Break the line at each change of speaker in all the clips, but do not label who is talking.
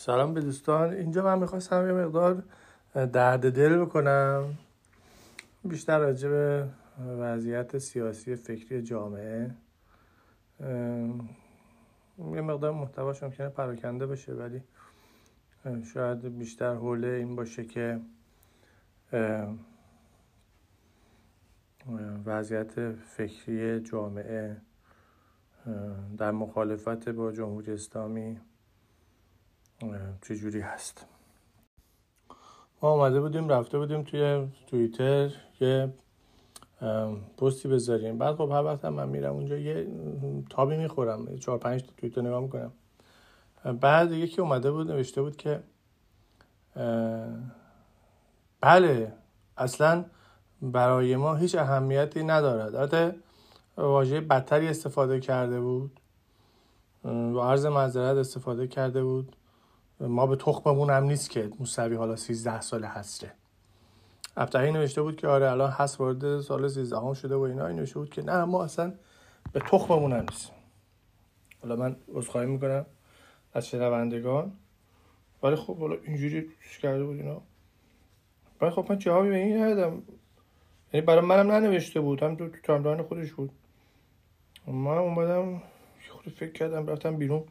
سلام به دوستان. اینجا من می‌خواستم یه مقدار درد دل بکنم. بیشتر راجع به وضعیت سیاسی فکری جامعه. یه مقدار محتواش ممکنه پراکنده باشه ولی شاید بیشتر حوله این باشه که وضعیت فکری جامعه در مخالفت با جمهوری اسلامی چجوری هست؟ ما آمده بودیم رفته بودیم توی توییتر یه پستی بذاریم. بعد خب هر وقت من میرم اونجا یه تابی می‌خورم چهار پنج توییتر نگاه می‌کنم. بعد یکی اومده بود نوشته بود که بله اصلا برای ما هیچ اهمیتی ندارد. البته واژه بدتری استفاده کرده بود. و عرض معذرت استفاده کرده بود. ما به تخممون هم نیست که موسوی حالا 13 سال هسته. ابتهی نوشته بود که آره الان هست وارد سال 13 هم شده و اینا. نوشته بود که نه ما اصلا به تخممون هم نیست حالا من عذرخواهی می‌کنم از شنوندگان. ولی خب حالا اینجوری کرده بود اینا. ولی خب من جوابی به این ندادم. یعنی برای منم ننوشته بود. هم تو timeline خودش بود. من اومدم خود فکر کردم رفتم بیرون.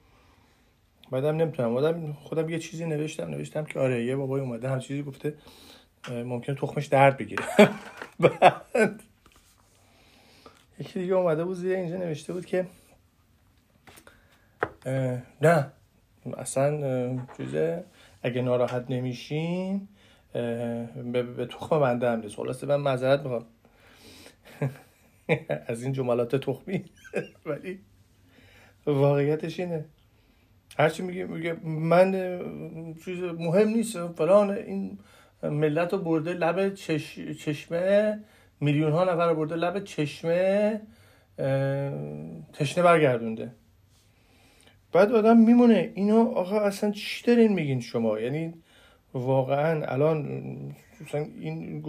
بعدم نمی‌تونم. آدم خودم یه چیزی نوشتم نوشتم که آره یه بابای اومده هم چیزی گفته ممکن تخمش درد بگیره. بعد یکی دیگه اومده بود زیر اینجا نوشته بود که نه اصلا چیزه اگه ناراحت نمیشین به, تخم بنده هم نیست خلاصه من معذرت می‌خوام. از این جملات تخمی. ولی واقعیتش اینه. هرچی میگه میگه من چیز مهم نیست فلان این ملت رو برده لب چش... چشمه میلیون ها نفر رو برده لب چشمه تشنه برگردونده. بعد آدم میمونه اینو آقا اصلا چی دارین میگین شما؟ یعنی واقعا الان این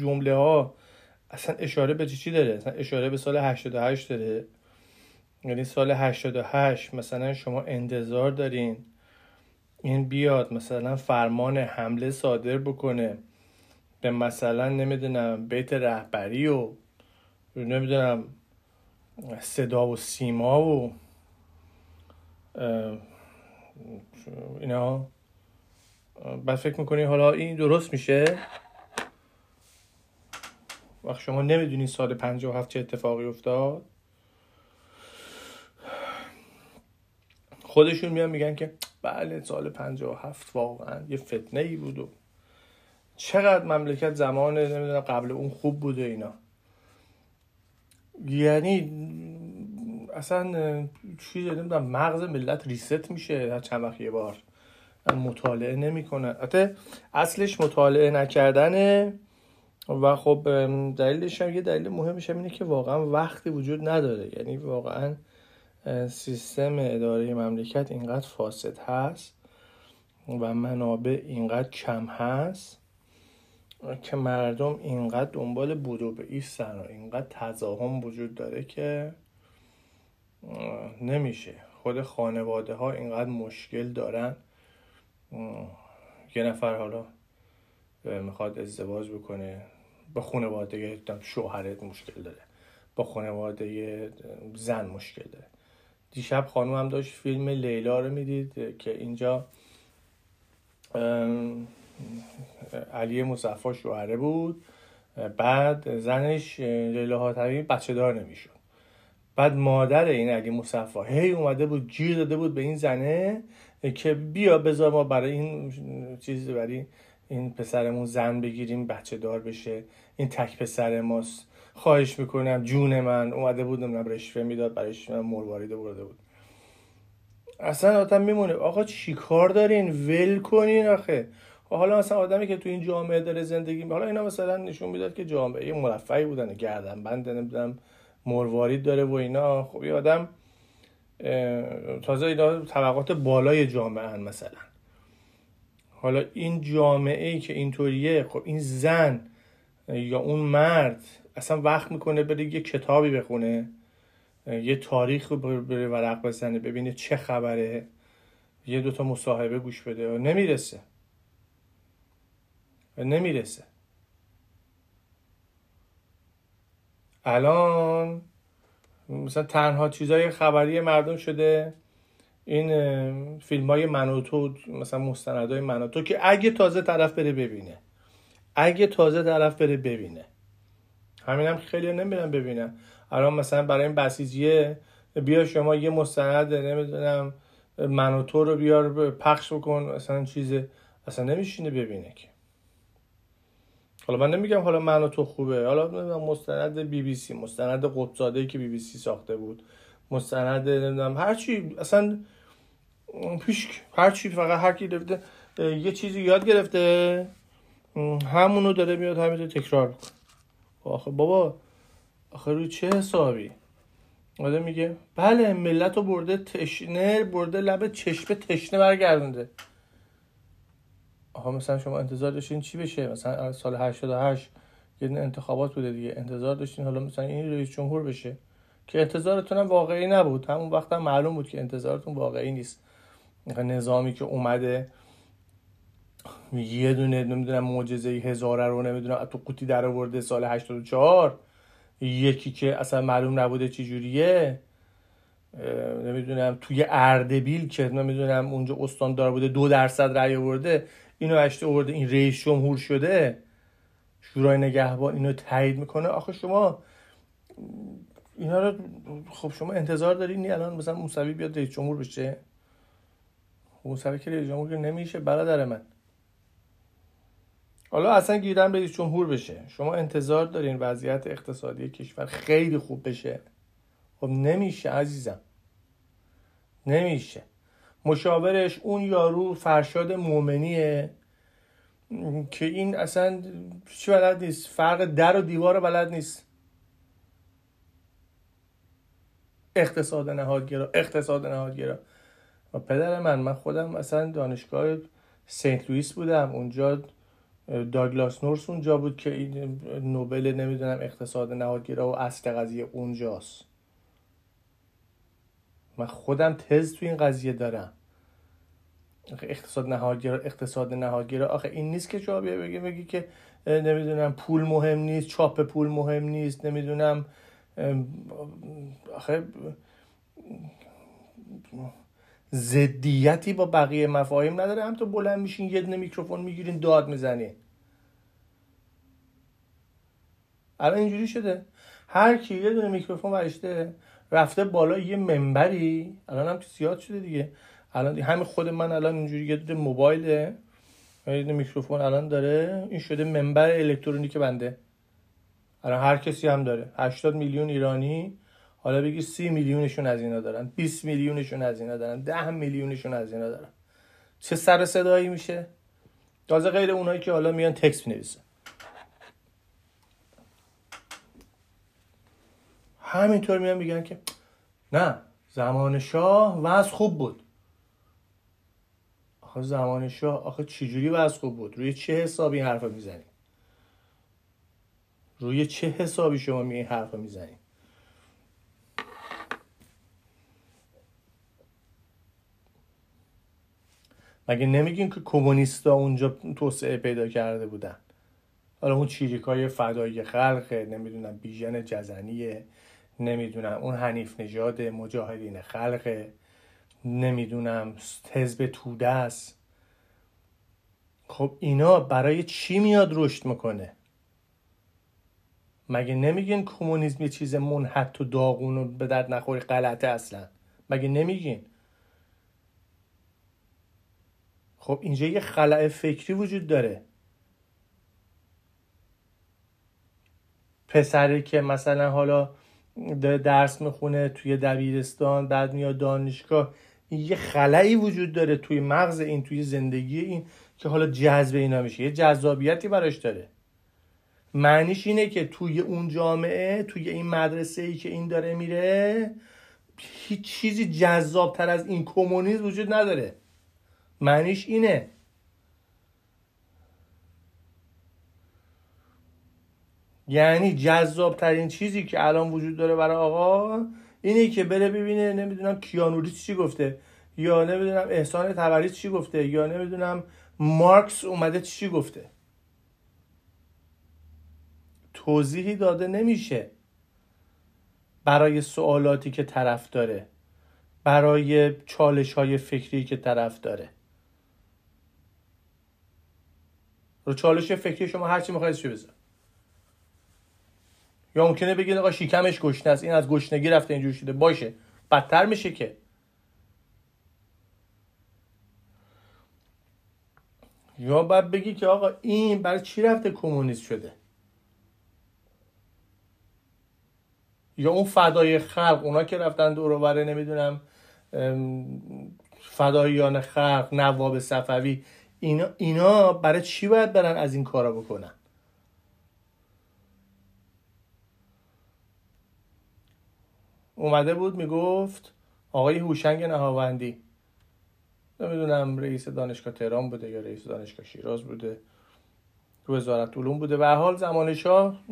جمله ها اصلا اشاره به چی داره؟ اصلا اشاره به سال 88 داره. یعنی سال 88 مثلا شما انتظار دارین این بیاد مثلا فرمان حمله صادر بکنه به مثلا نمی‌دونم بیت رهبری و نمی‌دونم صدا و سیما و اینا. بعد فکر می‌کنی حالا این درست میشه؟ وقت شما نمی‌دونی سال 57 چه اتفاقی افتاد. خودشون میان میگن که بله سال 57 واقعا یه فتنه ای بود و چقدر مملکت زمان نمی‌دونم قبل اون خوب بوده اینا. یعنی اصلا چیزی نمی‌دونم مغز ملت ریست میشه هر چند وقت یه بار. مطالعه نمی‌کنه حتی اصلش مطالعه نکردنه و خب دلیلش هم یه دلیل مهمش هم اینه که واقعا وقتی وجود نداره. یعنی واقعا سیستم اداره مملکت اینقدر فاسد هست و منابع اینقدر کم هست که مردم اینقدر دنبال بودو به ایستن و اینقدر تضاهم وجود داره که نمیشه. خود خانواده ها اینقدر مشکل دارن. یه نفر حالا می‌خواد ازدواج بکنه. با خانواده شوهرت مشکل داره. با خانواده زن مشکل داره. دیشب خانم هم داشت فیلم لیلا رو می‌دید که اینجا علی مصفا شوهره بود. بعد زنش لیلا حاتمی بچه دار نمی‌شد. بعد مادر این علی مصفا هی اومده بود گیر داده بود به این زنه که بیا بذار ما برای این چیز برای این پسرمون زن بگیریم بچه دار بشه. این تک پسر ماست. خواهش می‌کنم جون من اومده بود نمی‌دونم رشوه می‌داد برایش مرواریده برده بود. اصلا آدم میمونه آقا چی کار دارین؟ ول کنین آخه. حالا مثلا آدمی که تو این جامعه داره زندگی حالا اینا مثلا نشون می‌داد که جامعه مرفعی بودن گردن بند نمی‌دونم مروارید داره و اینا. خب یه آدم تازه اینا طبقات بالای جامعه هن مثلا. حالا این جامعه ای که اینطوریه خب این زن یا اون مرد اصلا وقت می‌کنه بره یه کتابی بخونه یه تاریخ رو بره ورق بزنه ببینه چه خبره. یه دوتا مصاحبه گوش بده. نمی‌رسه. نمی‌رسه. الان مثلا تنها چیزای خبری مردم شده این فیلم های منوتو مثلا مستندهای منوتو که اگه تازه طرف بره ببینه. اگه تازه طرف بره ببینه. همینم هم خیلی نمیرن ببینن. الان مثلا برای این بسیجیه بیا شما یه مستند نمی‌دونم منوتو رو بیار پخش بکن مثلا چیز اصلا نمیشینه ببینه که. حالا من نمیگم حالا من و تو خوبه. حالا مستند بی بی سی مستند قطزاده که بی بی سی ساخته بود مستند نمی‌دونم هر چی اصلا پیش هر چی فقط هر کی یه چیزی یاد گرفته همونو داره میاد همینو تکرار می‌کنه. آخه بابا آخه روی چه حسابی؟ آدم میگه بله ملت رو برده تشنه برده لب چشمه تشنه برگردونده. آها مثلا شما انتظار داشتین چی بشه؟ مثلا سال 88 یه انتخابات بوده دیگه انتظار داشتین حالا مثلا این رئیس جمهور بشه؟ که انتظارتون هم واقعی نبود. همون وقت هم معلوم بود که انتظارتون واقعی نیست. نظامی که اومده یه دونه نمی‌دونم معجزه هزاره رو نمی‌دونم تو قوطی در آورده سال 84 یکی که اصلا معلوم نبوده چی جوریه. نمی‌دونم توی اردبیل که نمی‌دونم اونجا استاندار بوده دو درصد رأی آورده. اینو اشته آورده این رئیس جمهور شده. شورای نگهبان اینو تایید می‌کنه. آخه شما اینا رو خب شما انتظار دارین الان مثلا موسوی بیاد رئیس جمهور بشه؟ موسوی که رئیس جمهور نمیشه برادر من. حالا اصلا گیرم رئیس جمهور بشه. شما انتظار دارین وضعیت اقتصادی کشور خیلی خوب بشه. خب نمیشه عزیزم. نمیشه. مشاورش اون یارو فرشاد مومنیه که این اصلا چی بلد نیست. فرق در و دیوار بلد نیست. اقتصاد نهادگرا اقتصاد نهادگرا. و پدر من من خودم اصلا دانشگاه سنت لوئیس بودم. اونجا داگلاس نورس اونجا بود که این نوبل نمی‌دونم اقتصاد نهادگرا و اصل قضیه اونجاست. من خودم تز تو این قضیه دارم. اقتصاد نهادگرا اقتصاد نهادگرا آخه این نیست که شما بگی بگی که نمی‌دونم پول مهم نیست چاپ پول مهم نیست نمی‌دونم آخه زدیتی با بقیه مفاهیم نداره. هم تو بلند میشین یه دونه میکروفون می‌گیرین داد می‌زنین الان اینجوری شده. هر کی یه دونه میکروفون برشته رفته بالا یه منبری. الان هم زیاد شده دیگه. الان همین خود من الان اینجوری یه دونه موبایله. یه میکروفون الان داره. این شده منبر الکترونیک بنده. الان هر کسی هم داره. 80 میلیون ایرانی حالا بگی 30 میلیونشون از اینا دارن 20 میلیونشون از اینا دارن 10 میلیونشون از اینا دارن. چه سر صدایی میشه؟ تازه غیر اونایی که حالا میان تکست می‌نویسن. همینطور میان میگن که نه زمان شاه وضع خوب بود. آخه زمان شاه آخه چجوری وضع خوب بود؟ روی چه حسابی این حرف می‌زنی؟ روی چه حسابی شما می این حرف می‌زنی؟ مگه نمیگین که کمونیستا اونجا توسعه پیدا کرده بودن؟ حالا اون چیریکای فدایی خلقه نمی‌دونم بیژن جزنیه نمی‌دونم اون حنیف نژاد مجاهدین خلقه نمی‌دونم حزب توده است خب اینا برای چی میاد رشد می‌کنه؟ مگه نمیگین کمونیسم یه چیز منحط و داغون و به درد نخوری غلطه اصلا؟ مگه نمیگین؟ خب اینجا یه خلع فکری وجود داره. پسری که مثلا حالا درس می‌خونه توی دبیرستان بعد میاد دانشگاه یه خلایی وجود داره توی مغز این توی زندگی این که حالا جذب اینا میشه. یه جذابیتی براش داره. معنیش اینه که توی اون جامعه توی این مدرسه ای که این داره میره هیچ چیزی جذابتر از این کمونیسم وجود نداره. معنیش اینه. یعنی جذاب ترین چیزی که الان وجود داره برای آقا اینه که بره ببینه نمی‌دونم کیانوریس چی گفته یا نمی‌دونم احسان تبری چی گفته یا نمی‌دونم مارکس اومده چی گفته. توضیحی داده نمیشه برای سوالاتی که طرف داره برای چالش های فکری که طرف داره. رو چالش فکری شما هرچی می‌خواید چی بذار. یا ممکنه بگید آقا شیکمش گشنه است این از گشنگی رفته اینجور شده. باشه. بدتر میشه که. یا باید بگی که آقا این برای چی رفته کمونیست شده؟ یا اون فدای خلق اونا که رفتن دور بره نمی‌دونم فداییان خلق نواب صفوی اینا, اینا برای چی باید برن از این کارا بکنن؟ اومده بود می‌گفت آقای هوشنگ نهاوندی. نمی‌دونم رئیس دانشگاه تهران بوده یا رئیس دانشگاه شیراز بوده. تو وزارت علوم بوده. به حال زمان شاه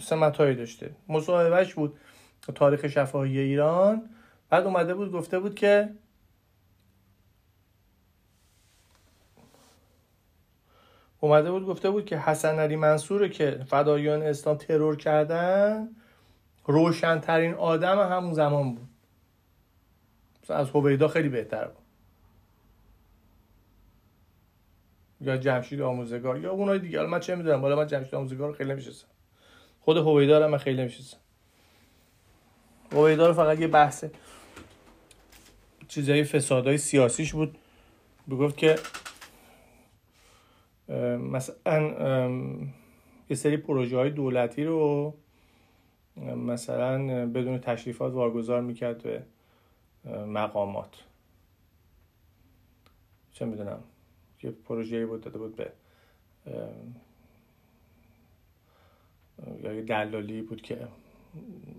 سمت داشته. مصاحبهش بود. تاریخ شفاهی ایران. بعد اومده بود گفته بود که اومده بود گفته بود که حسن علی منصور که فدایان اسلام ترور کردن روشنترین آدم همون زمان بود. از هویدا خیلی بهتر بود. یا جمشید آموزگار یا اونای دیگه. من چه می‌دونم؟ بالا من جمشید آموزگار رو خیلی نمیشستم خود هویدا رو من خیلی نمیشستم هویدا رو فقط یه بحث چیزای فسادهای سیاسیش بود. بگفت که مثلا یه سری پروژه های دولتی رو مثلا بدون تشریفات واگذار می‌کرد به مقامات. چه می‌دونم یه پروژه بود داده بود به یا یه دلالی بود که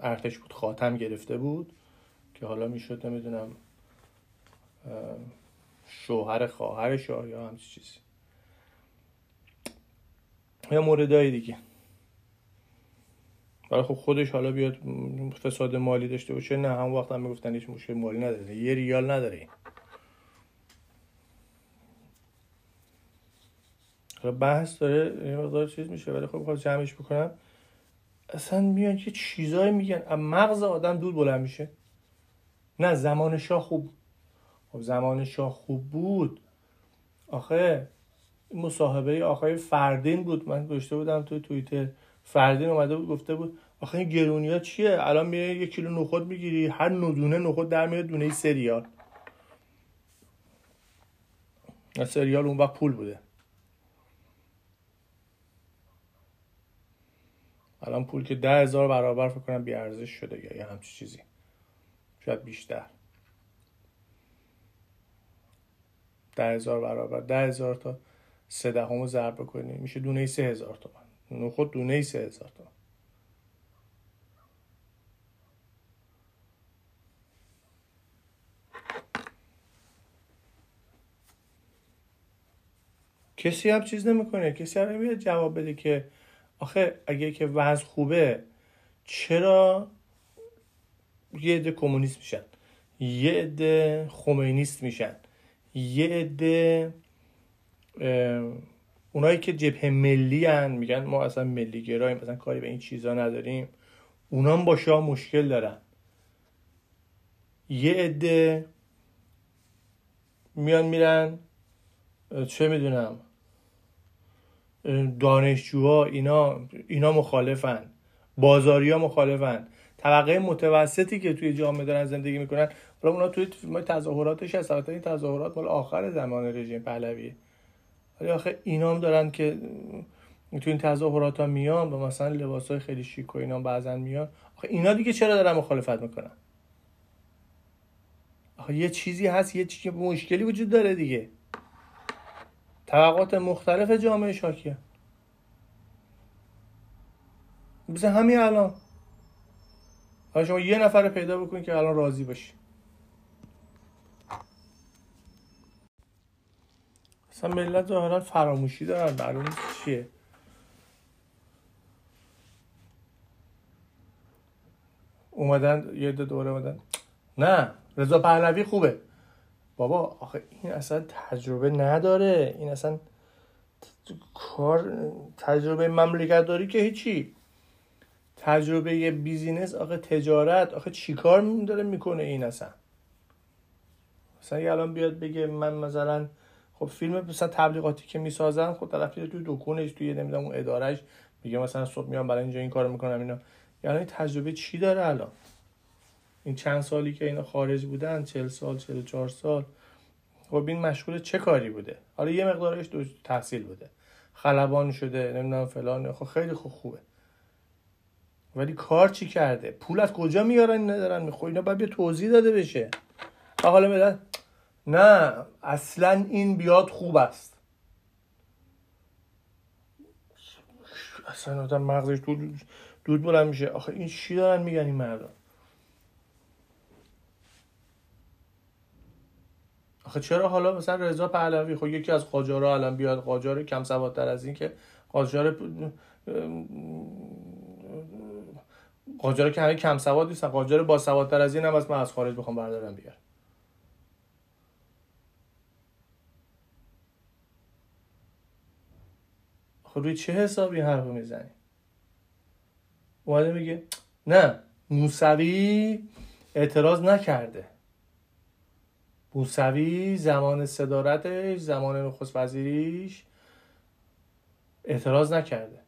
ارتش بود خاتم گرفته بود که حالا می‌شد نمی‌دونم شوهر خواهر یا همچی چیزی. یا موردهای دیگه. ولی خب خودش حالا بیاد فساد مالی داشته باشه نه هم وقت هم می‌گفتن هیچ مشکل مالی نداره. یه ریال نداره. حالا بحث داره یه مقدار چیز میشه ولی خب خواهد جمعش بکنم. اصلا میان که چیزایی میگن. مغز آدم دود بلند میشه. نه زمان شاه خوب خب زمان شاه خوب بود. آخه مصاحبه آقای فردین بود. من گشته بودم توی توییتر. فردین اومده بود گفته بود آخه این گرونی ها چیه؟ الان میای یک کیلو نخود می‌گیری هر ندونه نخود در میاد دونه سریال. سریال اون وقت پول بوده. الان پول که ده هزار برابر فکر کنم ارزش شده یا یه همچی چیزی. شاید بیشتر. ده هزار برابر. ده هزار تا سه دهم ضرب بکنی میشه دونه سه هزار تومن نخود دونه سه هزار تومن کسی هم چیز نمی‌کنه. کسی هم نمیاد جواب بده که آخه اگه که وضع خوبه چرا یه عده کمونیست میشن؟ یه عده خمینیست میشن؟ یه عده اونایی که جبهه ملی هن میگن ما اصلا ملی گراییم مثلا کاری به این چیزا نداریم. اونا هم با شاه مشکل دارن. یه عده میان میرن چه می‌دونم دانشجوها اینا اینا مخالفن. بازاری ها مخالفن. طبقه متوسطی که توی جامعه دارن زندگی می‌کنن حالا اونا توی تظاهراتش هست البته این تظاهرات مال آخر زمان رژیم پهلوی ولی آخه اینا هم دارن که تو این تظاهرات ها میان با مثلا لباس های خیلی شیک و اینا بعضا میان. آخه اینا دیگه چرا دارن مخالفت می‌کنن؟ آخه یه چیزی هست یه چیزی مشکلی وجود داره دیگه. طبقات مختلف جامعه شاکیه. مثل همین الان. حالا شما یه نفر پیدا بکنید که الان راضی باشی. اصلا ملت ظاهرا فراموشی دارن معلوم چیه. اومدن یه دو دوره اومدن. نه رضا پهلوی خوبه. بابا آخه این اصلا تجربه نداره. این اصلا کار تجربه مملکت داری که هیچی. تجربه بیزینس آخه تجارت آخه چیکار داره می‌کنه این اصلا؟ مثلا الان بیاد بگه من مثلا خب فیلم مثلا تبلیغاتی که می‌سازن خب طرف تو دکونش توی نمی‌دونم اون ادارهش میگه مثلا صبح میام برای اینجا این کارو می‌کنم اینا. یعنی این تجربه چی داره الان؟ این چند سالی که اینا خارج بودن چل سال چل چهار سال خب این مشغول چه کاری بوده؟ حالا یه مقدارش دو تحصیل بوده. خلبان شده نمی‌دونم فلان خب خیلی خوب خوبه. ولی کار چی کرده؟ پول از کجا میارن؟ ندارن می‌خوای اینا باید توضیح داده بشه. حالا میدن نه اصلا این بیاد خوب است. اصلا آدم مغزش دود, دود بلند میشه. آخه این چی دارن میگن این مردم آخه چرا حالا مثلا رضا پهلوی خب یکی از قاجارا الان بیاد قاجار کم سوادتر از این که قاجار قاجار که همه کم سواد نیستن قاجار با سوادتر از این هم از من از خارج بخوام بردارم بیار خب روی چه حسابی حرف می‌زنی؟ اومده میگه نه موسوی اعتراض نکرده. موسوی زمان صدارتش زمان نخست وزیریش اعتراض نکرده.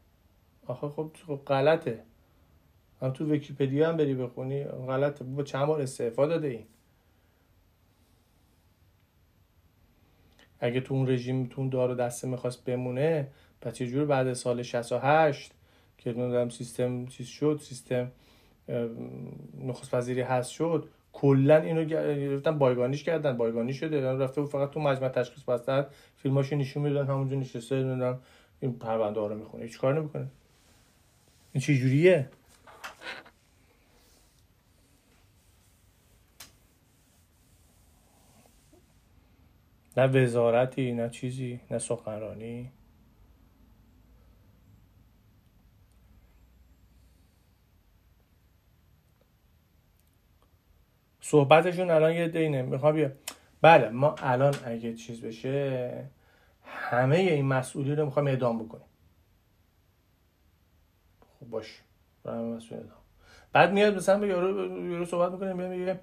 آخه خب, خب غلطه. هم تو ویکیپدیا هم بری بخونی غلطه. با چند بار استعفا داده این؟ اگه تو اون رژیم تو اون دار دسته می‌خواست بمونه پس چه جور بعد سال 68 که نمی‌دونم سیستم چیز شد سیستم نخست وزیری هست شد کلا اینو گرفتن بایگانیش کردن بایگانی شده رفته و فقط تو مجمع تشخیص بستن فیلماشو نشون میدن همونجا نشسته نمی‌دونم این پرونده ها رو می‌خونه. هیچ کار نمی‌کنه. این چه جوریه؟ نه وزارتی نه چیزی نه سخنرانی. صحبتشون الان یه دینه می‌خوام بیا بله ما الان اگه چیز بشه همه این مسئولی رو می‌خوام اعدام بکنیم. خب باش بعد میاد مثلا به یارو یارو صحبت می‌کنه میگه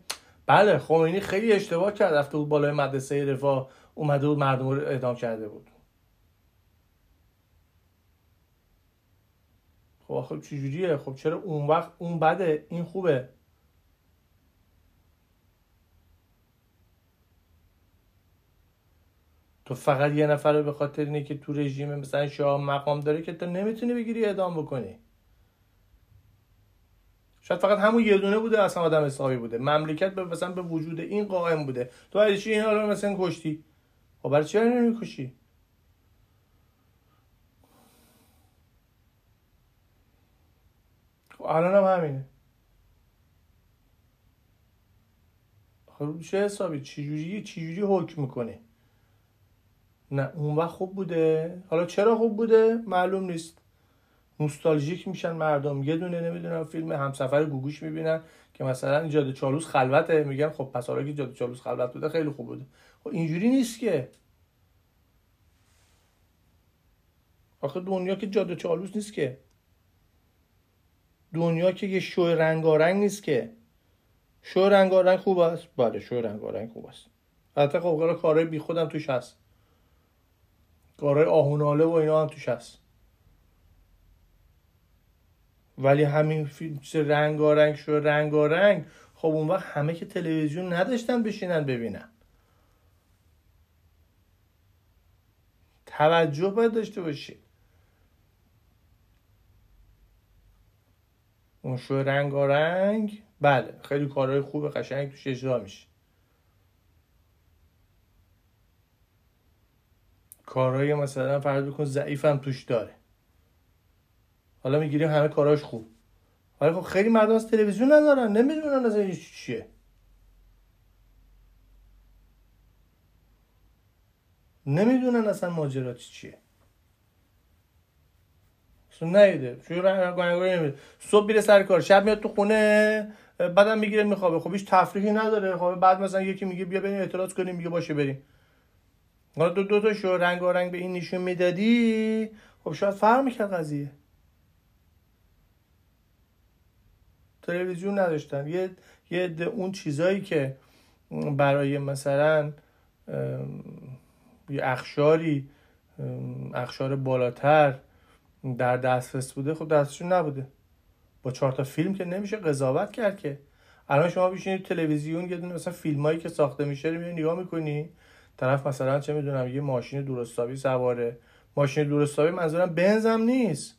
بله خمینی خیلی اشتباه کرد رفته بود بالای مدرسه رفاه اومده بود مردم رو اعدام کرده بود. خب آخه چجوریه؟ خب چرا اون وقت اون بده این خوبه. تو فقط یه نفر رو به خاطر اینه که تو رژیم مثلا شاه مقام داره که تو نمی‌تونی بگیری اعدام بکنی. شاید فقط همون یه دونه بوده اصلا آدم حسابی بوده. مملکت به مثلا به وجود این قائم بوده. تو چی این رو مثلا کشتی؟ خب برای چی نمی‌کشی خب الان هم همینه. خب چه حسابی؟ چجوری چجوری حکم می‌کنه نه اون وقت خوب بوده. حالا چرا خوب بوده؟ معلوم نیست. نوستالژیک میشن مردم. یه دونه نمی‌دونم فیلم همسفر گوگوش می‌بینن که مثلا جاده چالوس خلوته. میگن خب پس حالا که جاده چالوس خلوت بوده خیلی خوب بوده. خب اینجوری نیست که. آخه دنیا که جاده چالوس نیست که. دنیا که یه شو رنگارنگ نیست که. شو رنگارنگ خوب است؟ بله شو رنگارنگ خوب است. البته خب کارهای بی خودم توش هست. کارهای آهوناله و اینا هم توش هست. ولی همین فیلم رنگارنگ شو رنگارنگ. خب اون وقت همه که تلویزیون نداشتن بشینن ببینن. توجه باید داشته باشی. اون شو رنگارنگ بله خیلی کارهای خوب قشنگ توش اجرا میشه. کارهای مثلا فرض بکن ضعیفم توش داره. حالا می‌گیریم همه کاراش خوب. ولی خب خیلی مردم از تلویزیون ندارن. نمی‌دونن از این چیه. نمی‌دونن اصلا ماجرات چیه. اصلا نیده. صبح میره سر کار شب میاد تو خونه بعدم می‌گیره میخوابه. خب هیچ تفریحی نداره. خب بعد مثلا یکی میگه بیا بریم اعتراض کنیم میگه باشه بریم. حالا دو, دو تا شو رنگ و رنگ به این نشون می‌دادی؟ خب شاید فرق می‌کرد قضیه. تلویزیون نداشتن. یه یه اون چیزایی که برای مثلا یه اخشاری اخشار بالاتر در دسترس بوده خب دستشون نبوده. با چهار تا فیلم که نمیشه قضاوت کرد که. الان شما بشینید تلویزیون یه دونه مثلا فیلمایی که ساخته میشه رو نگاه می‌کنی. طرف مثلا چه می‌دونم یه ماشین درستابی سواره. ماشین درستابی منظورم بنزم نیست.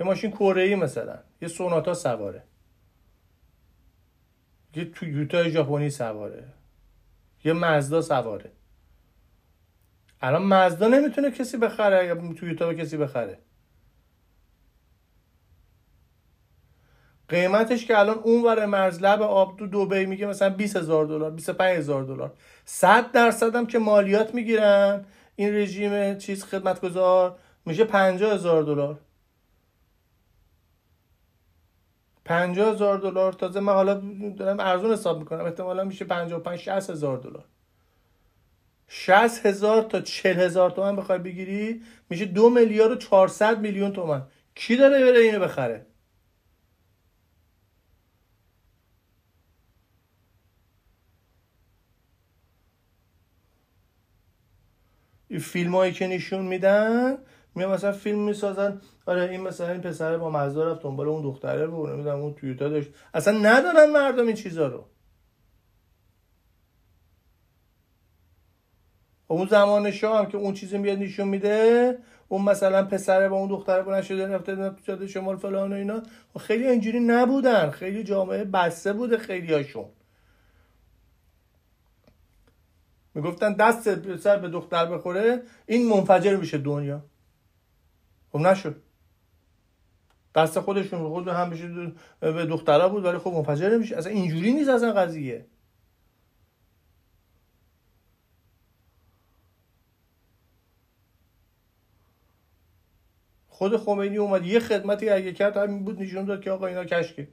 یه ماشین کره مثلا. یه سوناتا سواره. یه تویوتا ژاپنی سواره. یه مزدا سواره. الان مزدا نمی‌تونه کسی بخره یا تویوتا کسی بخره. قیمتش که الان اون مرز لب آب تو دوبی میگه مثلا 20 هزار دلار 25 هزار دلار. 100 درصد هم که مالیات می‌گیرن. این رژیم چیز خدمتگزار میشه 50 هزار دلار. 50 هزار دلار. تازه من حالا دارم ارزون حساب می‌کنم. احتمالا میشه 55 60 هزار دلار. 60 هزار تا 40 هزار تومن بخوای بگیری میشه دو میلیارد و 400 میلیون تومن. کی داره بره اینو بخره؟ فیلم هایی که نشون میدن میان مثلا فیلم می‌سازن آره این مثلا این پسر با مزدا رفت دنبال اون دختره رو نمی‌دونم اون تویوتا داشت. اصلا ندارن مردم این چیزا رو. اون زمان شاه هم که اون چیزی میاد نشون میده اون مثلا پسره با اون دختره بلند شده رفته جاده شمال فلان و اینا خیلی اینجوری نبودن. خیلی جامعه بسته بوده خیلی می‌گفتن دست پسر به دختر بخوره این منفجر میشه دنیا. خب نشد. دست خودشون خود هم بشه به دخترها بود ولی خب منفجر نمیشه. اصلا اینجوری نیست اصلا قضیه. خود خمینی اومد. یه خدمتی اگه کرد همین بود نشون داد که آقا اینا کشکه.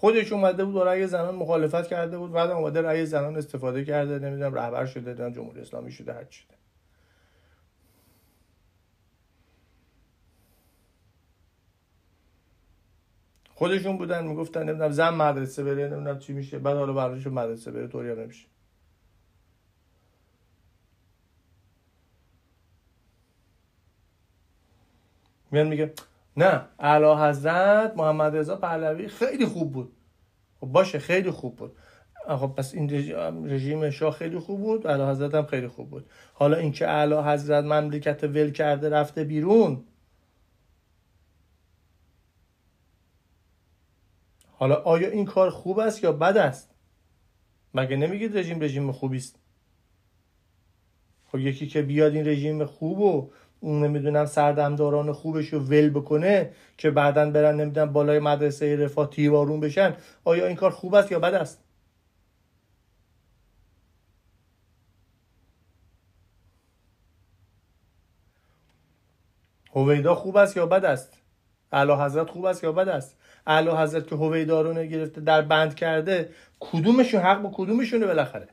خودش اومده بود رأی زنان مخالفت کرده بود. بعد اومده رأی زنان استفاده کرده. نمی‌دونم رهبر شده نمی‌دونم جمهوری اسلامی شده هر شده. خودشون بودن می‌گفتن نمی‌دونم زن مدرسه بره نمی‌دونم چی میشه. بعد حالا براشون مدرسه بره طوری نمیشه. میان میگه نه. اعلی حضرت محمد رضا پهلوی خیلی خوب بود. خب باشه خیلی خوب بود. خب پس این رژیم شاه خیلی خوب بود اعلی حضرت هم خیلی خوب بود. حالا اینکه اعلی حضرت مملکت ول کرده رفته بیرون. حالا آیا این کار خوب است یا بد است؟ مگه نمیگید رژیم رژیم خوبی است؟ خب یکی که بیاد این رژیم خوب و اون نمی‌دونم سردمداران خوبش رو ول بکنه که بعدا برن نمی‌دونم بالای مدرسه رفاه تیوارون بشن آیا این کار خوب است یا بد است؟ هویدا خوب است یا بد است؟ اعلی حضرت خوب است یا بد است؟ اعلی حضرت که هویدا رو گرفته در بند کرده کدومشون حق با کدومشونه بالاخره؟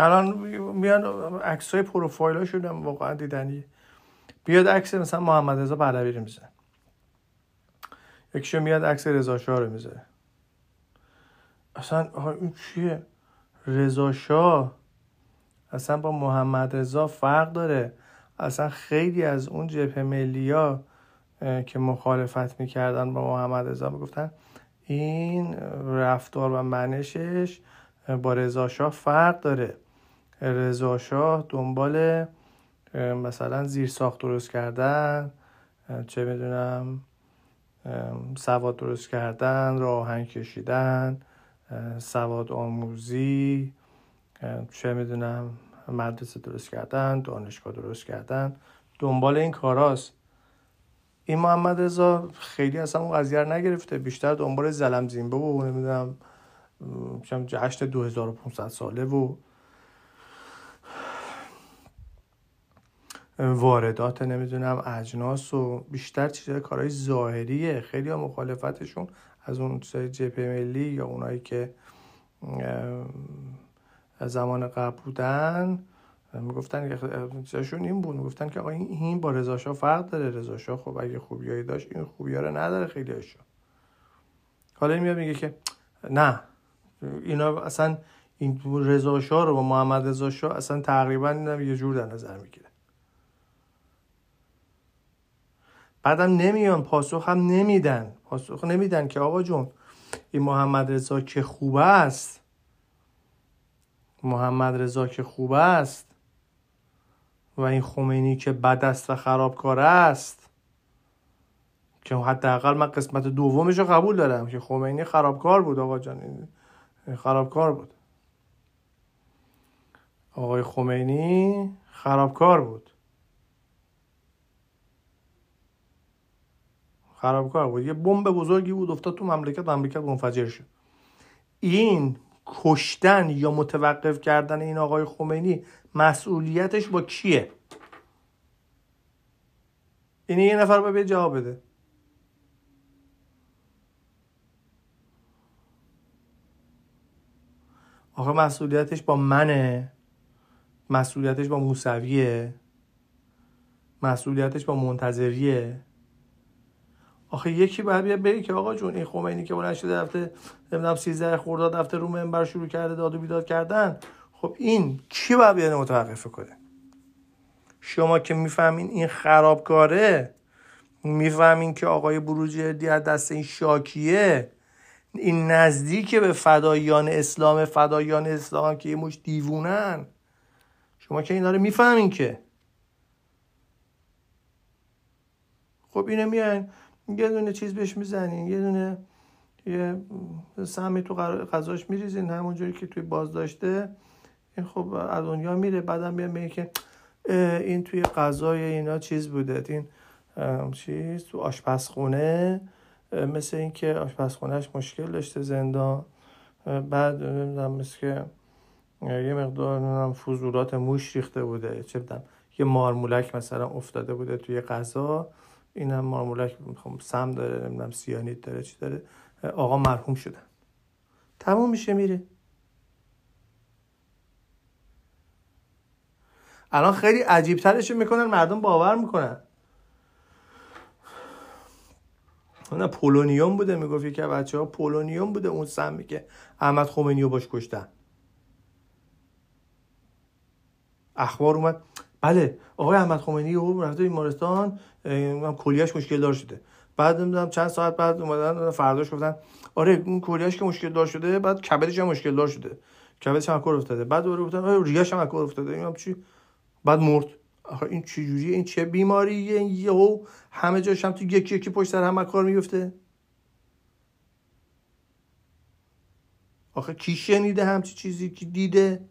الان میان عکس های پروفایل ها شدم واقعا دیدنی بیاد عکس مثلا محمد رضا پهلوی رو میزه یکیشو میاد عکس رضا شاه رو میزه اصلا این چیه؟ رضا شاه اصلا با محمد رضا فرق داره. اصلا خیلی از اون جبهه ملی ها که مخالفت می‌کردن با محمد رضا می‌گفتن این رفتار و منشش با رضا شاه فرق داره. رضا شاه دنبال مثلا زیر ساخت درست کردن چه می‌دونم سواد درست کردن راهنگ کشیدن سواد آموزی چه می‌دونم مدرسه درست کردن دانشگاه درست کردن دنبال این کاراست. این محمد رضا خیلی اصلا اون قضیه نگرفته بیشتر دنبال زلم زیمبه و نمی‌دونم جشن 2500 ساله و واردات نمی‌دونم اجناس و بیشتر چیزای کارهای ظاهریه. خیلی ها مخالفتشون از اون جپ ملی یا اونایی که زمان قبل بودن می‌گفتن جاشون این بود. می‌گفتن که آقا این با رضا فرق داره. رضا خب اگه خوبیایی داشت این خوبی رو نداره خیلی هاشو حالا میاد میگه که نه اینا اصلا این رضا رو با محمد رضا اصلا تقریبا یه جور در نظر می‌گیره. بعدم نمیان پاسخ هم نمیدن. پاسخ نمیدن که آقا جون این محمد رضا که خوب است. محمد رضا که خوب است. و این خمینی که بد است و خرابکار است. که حداقل من قسمت دومش رو قبول دارم که خمینی خرابکار بود آقا جان. خرابکار بود. آقای خمینی خرابکار بود. خرابکار بود. یه بمب بزرگی بود افتاد تو مملکت مملکت منفجر شد. این کشتن یا متوقف کردن این آقای خمینی مسئولیتش با کیه؟ این یه نفر باید جواب بده. آخه مسئولیتش با منه. مسئولیتش با موسویه. مسئولیتش با منتظریه. آخه یکی باید بیا بگه که آقا جون این خمینی که بلند شده هفته نمی‌دونم 13 خرداد هفته رو منبر شروع کرده داد و بیداد کردن. خب این کی باید بیاد متوقف کنه؟ شما که می‌فهمین این خرابکاره می‌فهمین که آقای بروجردی از دست این شاکیه این نزدیک به فدایان اسلام فدایان اسلام که یه مش دیوونن. شما که اینا رو می‌فهمین که. خب اینو میان یه دونه چیز بهش می‌زنین یه دونه یه سمی تو غذاش میریزین همونجوری که توی بازداشته. این خب از دنیا میره بعدم میاد میگه که این توی غذای اینا چیز بوده. این چیز تو آشپزخونه مثل اینکه آشپزخونهش مشکل داشته زندان. بعد نمی‌دونم مثل که یه مقدار نمی‌دونم فضولات موش ریخته بوده. چه بدم یه مارمولک مثلا افتاده بوده توی غذا. این هم مارمولک خب سم داره نمی‌دونم سیانید داره چی داره آقا مرحوم شدن تموم میشه میره. الان خیلی عجیب ترش می‌کنن مردم باور می‌کنن. نه پولونیوم بوده می‌گفت که بچه ها پولونیوم بوده اون سمی که احمد خمینی باش کشتن. اخبار اومد. بله آقای احمد خمینی او رفته بیمارستان کلیهش مشکل دار شده. بعد نمی‌دونم چند ساعت بعد اومدن فرداش گفتن آره اون کلیهش که مشکل دار شده بعد کبدش هم مشکل دار شده. کبدش هم کار افتاده. بعد دوباره گفتن آره ریهش هم کار افتاده. اینم چی؟ بعد مرد. آخه این چه جوریه این چه بیماریه؟ این یهو همه جاش هم تو یکی یکی پشت سر هم کار میفته آخه کی شنیده همچی چیزی؟ کی دیده؟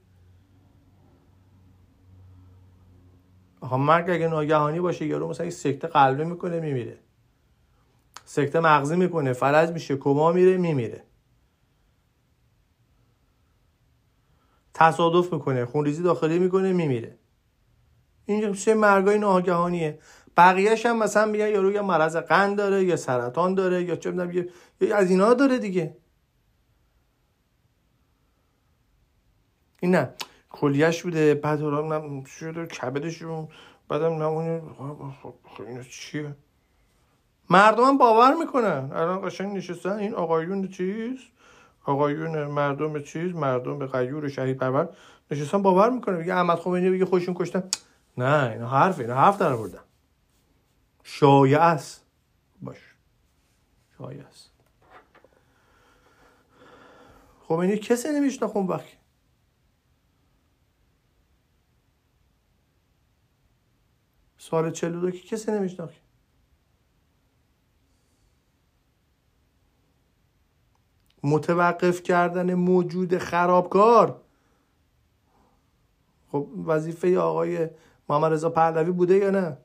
آخه مرگ اگه ناگهانی باشه یارو مثلا سکته قلبی می‌کنه میمیره. سکته مغزی می‌کنه فلج میشه کما میره میمیره. تصادف می‌کنه خونریزی داخلی می‌کنه میمیره. این چه مرگای ناگهانیه. بقیهش هم مثلا میگن یارو یا مرض قند داره یا سرطان داره یا چه می‌دونم یا از اینا داره دیگه. این نه. کلیش بوده. بعد حالا شده کبدش بعدم نمونه خب اینا چیه؟ مردم باور می‌کنن. الان قشنگ نشستن. این آقایون چیز؟ آقایون مردم چیز؟ مردم به غیور شهید پرور. نشستن باور می‌کنه میگه احمد خمینی بگه خودشون کشتن. نه اینا حرف اینا حرف در بردن شایع است. باش. شایع است. خمینی کسی نمیشناخت اون وقت. سال 42 که کسی نمیشناخت. متوقف کردن موجود خرابکار. خب وظیفه آقای محمد رضا پهلوی بوده یا نه؟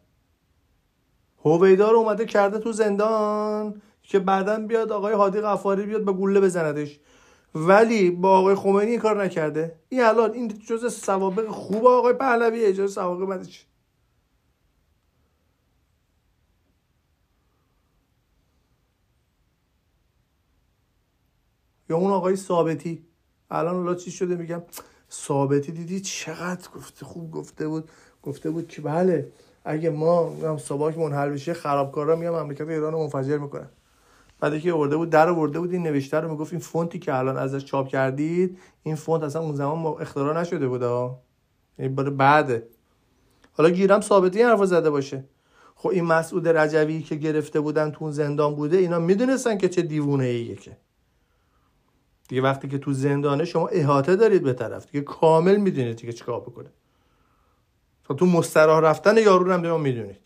هویدا رو اومده کرده تو زندان که بعدا بیاد آقای هادی غفاری بیاد به گوله بزندش. ولی با آقای خمینی این کار نکرده. این الان این جز سوابق خوب آقای پهلوی اجازه سوابق بعدش. یا اون آقای ثابتی؟ الان الله چی شده میگم؟ ثابتی دیدی چقدر گفته خوب گفته بود؟ گفته بود که بله اگه ما هم سباک منحل بشه خرابکارا میام مملکت ایران رو منفجر می‌کنن. بعد که ورده بود در ورده بود این نوشته رو می‌گفت این فونتی که الان ازش چاپ کردید این فونت اصلا اون زمان اختراع نشده بود ها این بار بعده. حالا گیرم ثابتی حرف زده باشه. خب این مسعود رجوی که گرفته بودن تو زندان بوده اینا می‌دونستن که چه دیوونه ایه که. دیگه وقتی که تو زندانه شما احاطه دارید به طرف دیگه کامل می‌دونید که چیکار بکنه. تا تو مستراح رفتن یارو هم می‌دونید.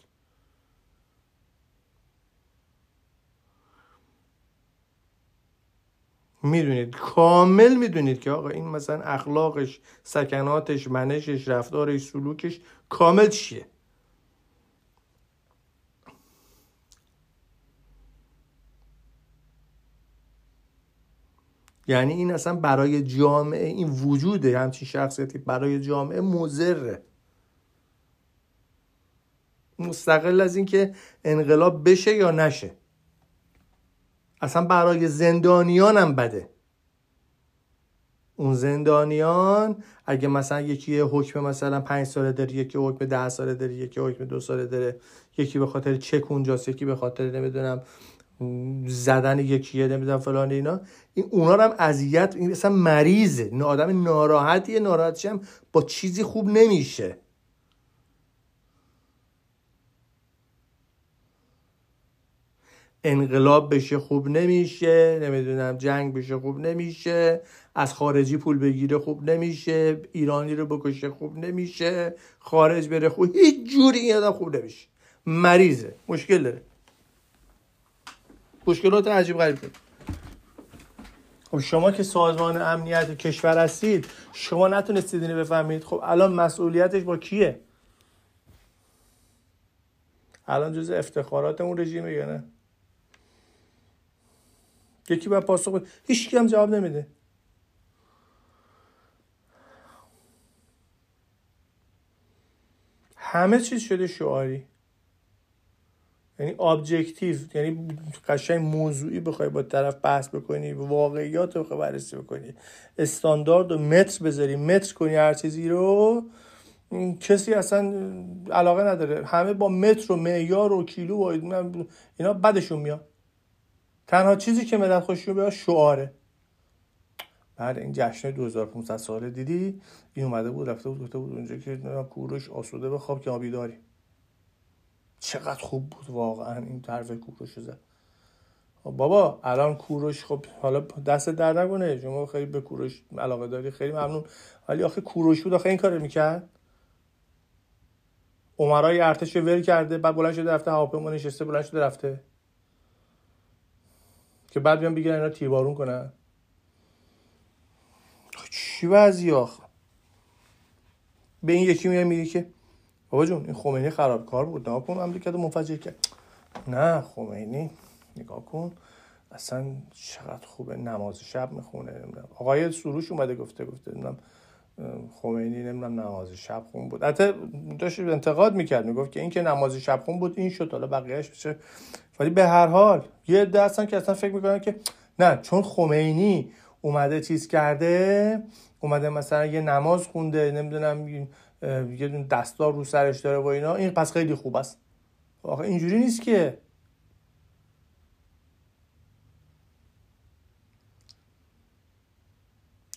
می‌دونید. کامل می‌دونید که آقا این مثلا اخلاقش سکناتش منشش رفتارش سلوکش کامل چیه؟ یعنی این اصلا برای جامعه این وجوده همچین شخصیتی برای جامعه مزره مستقل از اینکه انقلاب بشه یا نشه. اصلا برای زندانیان هم بده. اون زندانیان اگه مثلا یکی حکم مثلا پنج ساله داره یکی حکم ده ساله داره یکی حکم دو ساله داره یکی به خاطر چک اونجاست یکی به خاطر نمی‌دونم زدن یکیه نمی‌دونم فلان اینا. این اونا هم اذیت این مثلا مریضه. این آدم ناراحتیه ناراحتش هم با چیزی خوب نمیشه. انقلاب بشه خوب نمیشه نمی‌دونم جنگ بشه خوب نمیشه از خارجی پول بگیره خوب نمیشه ایرانی رو بکشه خوب نمیشه خارج بره خوب هیچ جوری این آدم خوب نمیشه. مریضه مشکل داره. مشکلات عجیب غریب داره خب شما که سازمان امنیت کشور هستید شما نتونستید اینو بفهمید. خب الان مسئولیتش با کیه؟ الان جز افتخارات اون رژیمه یا نه. یکی باید پاسخ هیچ هم جواب نمیده. همه چیز شده شعاری. یعنی ابجکتیو یعنی قشنگ موضوعی بخوای با طرف بحث بکنی واقعیات رو بخوای بررسی بکنی. استاندارد و متر بذاری متر کنی هر چیزی رو کسی اصلا علاقه نداره. همه با متر و معیار و کیلو و اینا بدشون میاد. تنها چیزی که ملت خوششون بیاد شعاره. بعد این جشن 2500 ساله دیدی؟ این اومده بود رفته بود گفته بود اونجا که کوروش آسوده بخواب که آبی چقدر خوب بود واقعا این طرف کوروش زد. خب بابا الان کوروش خب حالا دست در نکنه. شما خیلی به کوروش علاقه داری خیلی ممنون. ولی آخه کوروش بود آخه این کار می‌کرد؟ عمرای ارتش ول کرده بعد بلند شده رفته هواپیما نشسته بلند شده رفته. که بعد بیان بگیرن اینا تیربارون کنن. چی وضعی آخه؟ به این یکی میگه که بابا جون این خمینی خرابکار بود. نگاه کن مملکت منفجر کرد. نه خمینی نگاه کن. اصلا چقدر خوبه نماز شب می‌خونه آقای سروش اومده گفته گفته نمی‌دونم خمینی نمی‌دونم نماز شب خون بود. حتی داشت انتقاد می‌کرد می‌گفت که این که نماز شب خون بود این شد حالا بقیهش بشه. ولی به هر حال یه عده هستن که اصلا فکر می‌کنن که نه چون خمینی اومده چیز کرده اومده مثلا یه نماز خونده نمی‌دونم یه دستار رو سرش داره و اینا. این پس خیلی خوب است. آخه اینجوری نیست که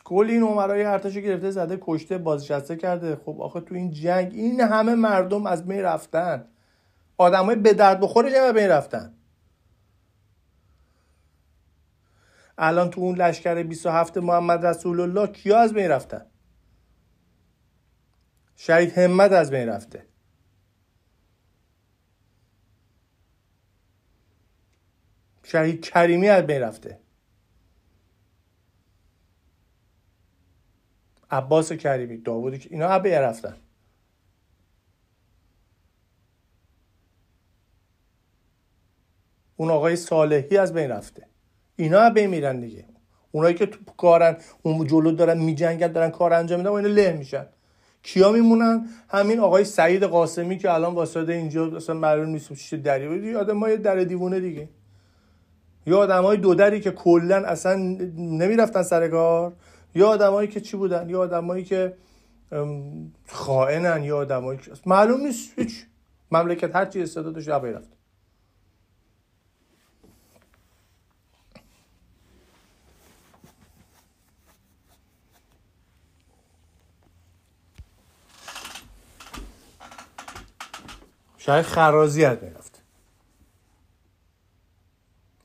کل این عمرای ارتش گرفته زده کشته بازنشسته کرده. خب آخه تو این جنگ این همه مردم از می رفتن. آدمای به درد بخوره چه بین رفتن. الان تو اون لشکر 27 محمد رسول الله کیا از بین رفتن؟ شهید همت از بین رفته. شهید کریمی از بین رفته. عباس کریمی داوود اینا از بین رفتن. اون آقای صالحی از بین رفته. اینا بین میرن دیگه. اونایی که تو کارن اون جلو دارن میجنگن دارن کار انجام میدن و اینا له میشن. کیا میمونن؟ همین آقای سعید قاسمی که الان واسطه اینجا اصلا معلوم نیست چه دری بود. آدمای در دیوونه دیگه. یا آدمای دو دری که کلا اصلا نمی‌رفتن سر کار. یا آدمایی که چی بودن؟ یا آدمایی که خائنن. یا آدمایی که معلوم نیست هیچ. مملکت هر چی استعدادش رفت شاید خرازی از می‌رفته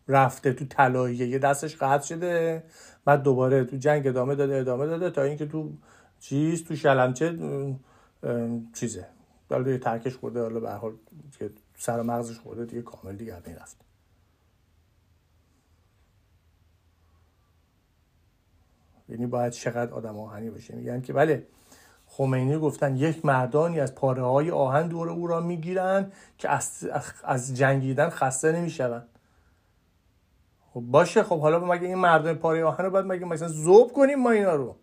رفته. تو طلاییه یه دستش قطع شده بعد دوباره تو جنگ ادامه داده ادامه داده تا اینکه تو چیز تو شلمچه چیزه. حالا یه ترکش خورده حالا به حال که سر مغزش خورده دیگه کامل دیگه رفت یعنی باید چقدر آدم آهنی باشه. میگن که بله خمینی گفتن یک مردانی از پاره های آهن دور او را می‌گیرن که از, از جنگیدن خسته نمی‌شوند. خب باشه خب حالا مگه این مردم پاره آهن رو باید مگه مثلا زوب کنیم ما اینا رو؟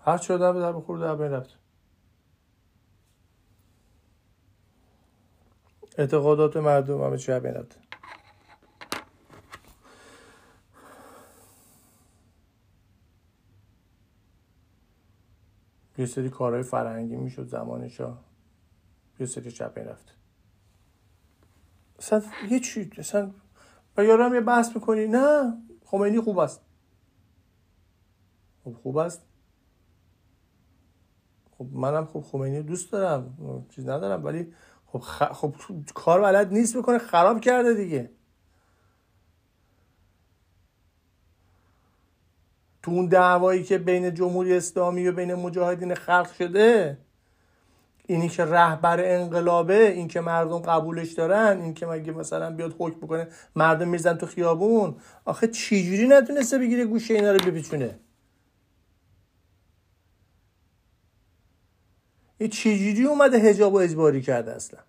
هر چه در در بخور در بین رفت. اعتقادات مردم همه چی بین رفت یه سری کارهای فرهنگی می‌شد زمانشا یه سری چپ رفت. اصلا یه چی اصلا و یارم یه بحث می‌کنی نه. خمینی خوب است. خب خوب است. خب منم خب خمینی دوست دارم. چیز ندارم ولی خب, خ... خب کار بلد نیست بکنه خراب کرده دیگه. تو اون دعوایی که بین جمهوری اسلامی و بین مجاهدین خلق شده اینی که رهبر انقلابه این که مردم قبولش دارن این که مگه مثلا بیاد حکم بکنه مردم میزن تو خیابون. آخه چجوری نتونسته بگیره گوشه اینا رو بپیچونه؟ این چجوری اومده هجاب و اجباری کرده اصلا؟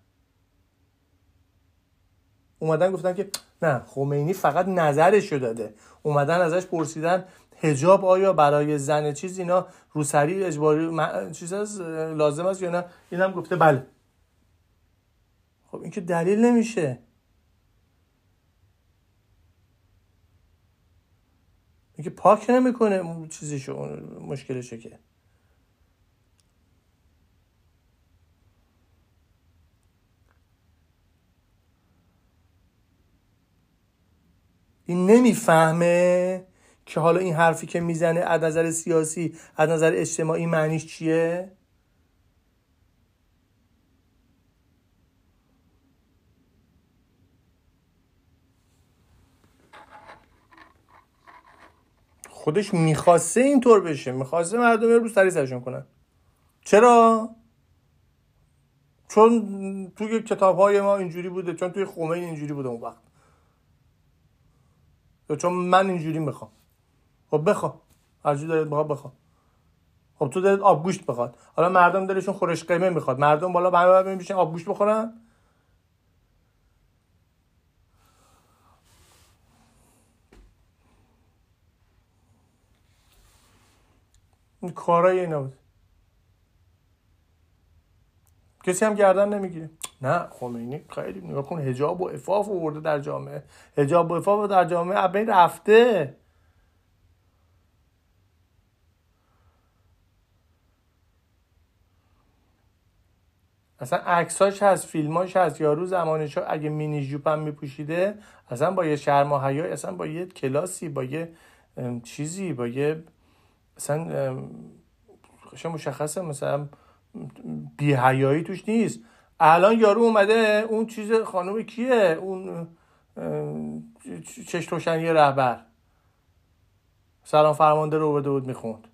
اومدن گفتن که نه خمینی فقط نظرش رو داده. اومدن ازش پرسیدن هجاب آیا برای زن چیز اینا روسری اجباری چیز از لازم است یا نه؟ این هم گفته بله. خب این که دلیل نمیشه. این که پاک نمی‌کنه چیزیشو مشکلشو که این نمی‌فهمه که حالا این حرفی که می‌زنه از نظر سیاسی از نظر اجتماعی معنیش چیه؟ خودش می‌خواسته اینطور بشه. می‌خواسته مردم رو سری سرشون کنن. چرا؟ چون توی کتاب های ما اینجوری بوده چون توی خومه اینجوری بوده اون وقت. یا چون من اینجوری می‌خوام. خب بخوا هرجوری دارید بخواد بخوا خب تو دارید آب گوشت بخواد حالا مردم دلشون خورش قیمه می‌خواد. مردم بالا به همه میشن آب گوشت بخورن. این کارای اینا بود. کسی هم گردن نمی‌گیره. نه خمینی خیلی نگاه کن هجاب و افاف ورده در جامعه. هجاب و افاف در جامعه ابین رفته. اصلا عکساش هست فیلماش هست. یارو زمانش اگه مینی جوپ هم میپوشیده اصلا با یه شرم و حیا اصلا با یه کلاسی با یه چیزی با یه اصلا مشخصه مثلا بی توش نیست. الان یارو اومده اون چیز خانم کیه؟ اون چشت روشنی رهبر. سلام فرمانده رو بده بود می‌خوند.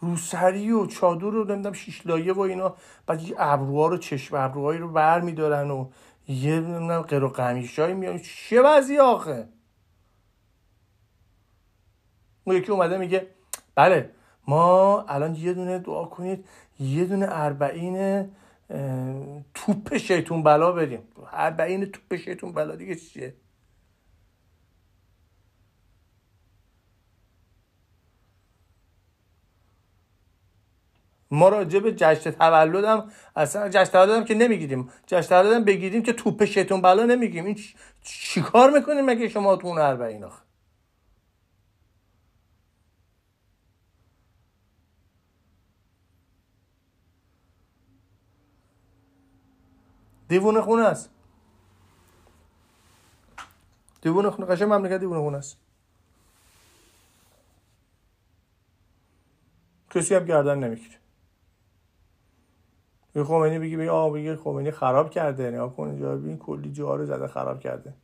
روسری و چادر رو نمی‌دونم شیش لایه و اینا بعد یه ابروها رو چشم ابروهایی رو بر میدارن و یه نمی‌دونم قرو قمیشایی میان چه وضعی آخه؟ اون یکی اومده میگه بله ما الان یه دونه دعا کنید یه دونه اربعین توپ شیطون بلا بریم اربعین توپ شیطون بلا دیگه چیه؟ ما راجع به جشن تولدم اصلا جشن تولدم که نمی‌گیریم. جشن تولدم بگیریم که توپ شیطون بلا نمیگیم. این چیکار می‌کنیم مگه شما تو اون اربعین آخه؟ دیوونه خونه است. دیوونه خونه قشنگ مملکت دیوونه خونه است. کسی هم گردن نمی‌گیره یه خمینی بگی بگی آه بگی خمینی خراب کرده. نه کن اینجا ببین کلی جا رو زده خراب کرده.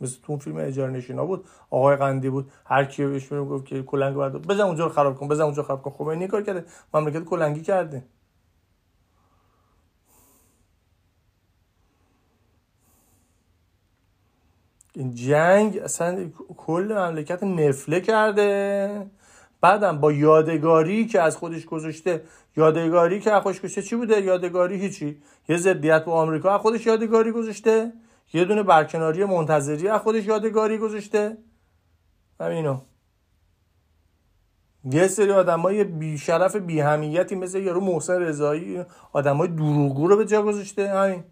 مثل تو فیلم اجاره نشینا بود. آقای قندی بود. هر کی بهش گفت که کلنگ برد بزن اونجا رو خراب کن بزن اونجا خراب کن. خمینی کار کرده. مملکت کلنگی کرده. این جنگ اصلا کل مملکت نفله کرده. بعدم با یادگاری که از خودش گذاشته یادگاری که از خودش گذاشته چی بوده؟ یادگاری هیچی. یه ضدیت با آمریکا از خودش یادگاری گذاشته. یه دونه برکناری منتظری از خودش یادگاری گذاشته. همینو. یه سری آدمای بی شرف بی همیتی مثل یارو محسن رضایی آدمای دروغگو رو به جا گذاشته. همین.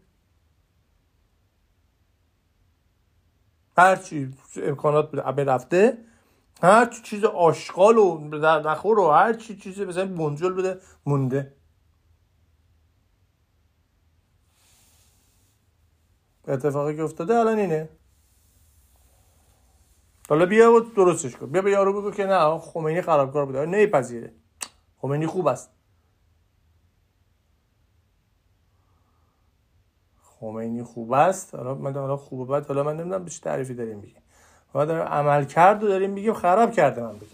هرچی امکانات بوده رفته هر چیز آشغال و نخور و هر چی چیزی مثلا بنجل بده مونده. اتفاقی که افتاده الان اینه. حالا بیا و درستش کن. بیا به یارو بگو که نه خمینی خرابکار بوده. نمیپذیره. خمینی خوب است. خمینی خوب است. حالا من حالا خوب بعد حالا من نمی‌دونم چه تعریفی داریم میگیم. ما داریم عمل کرد و داریم میگیم خراب کرده من بگم.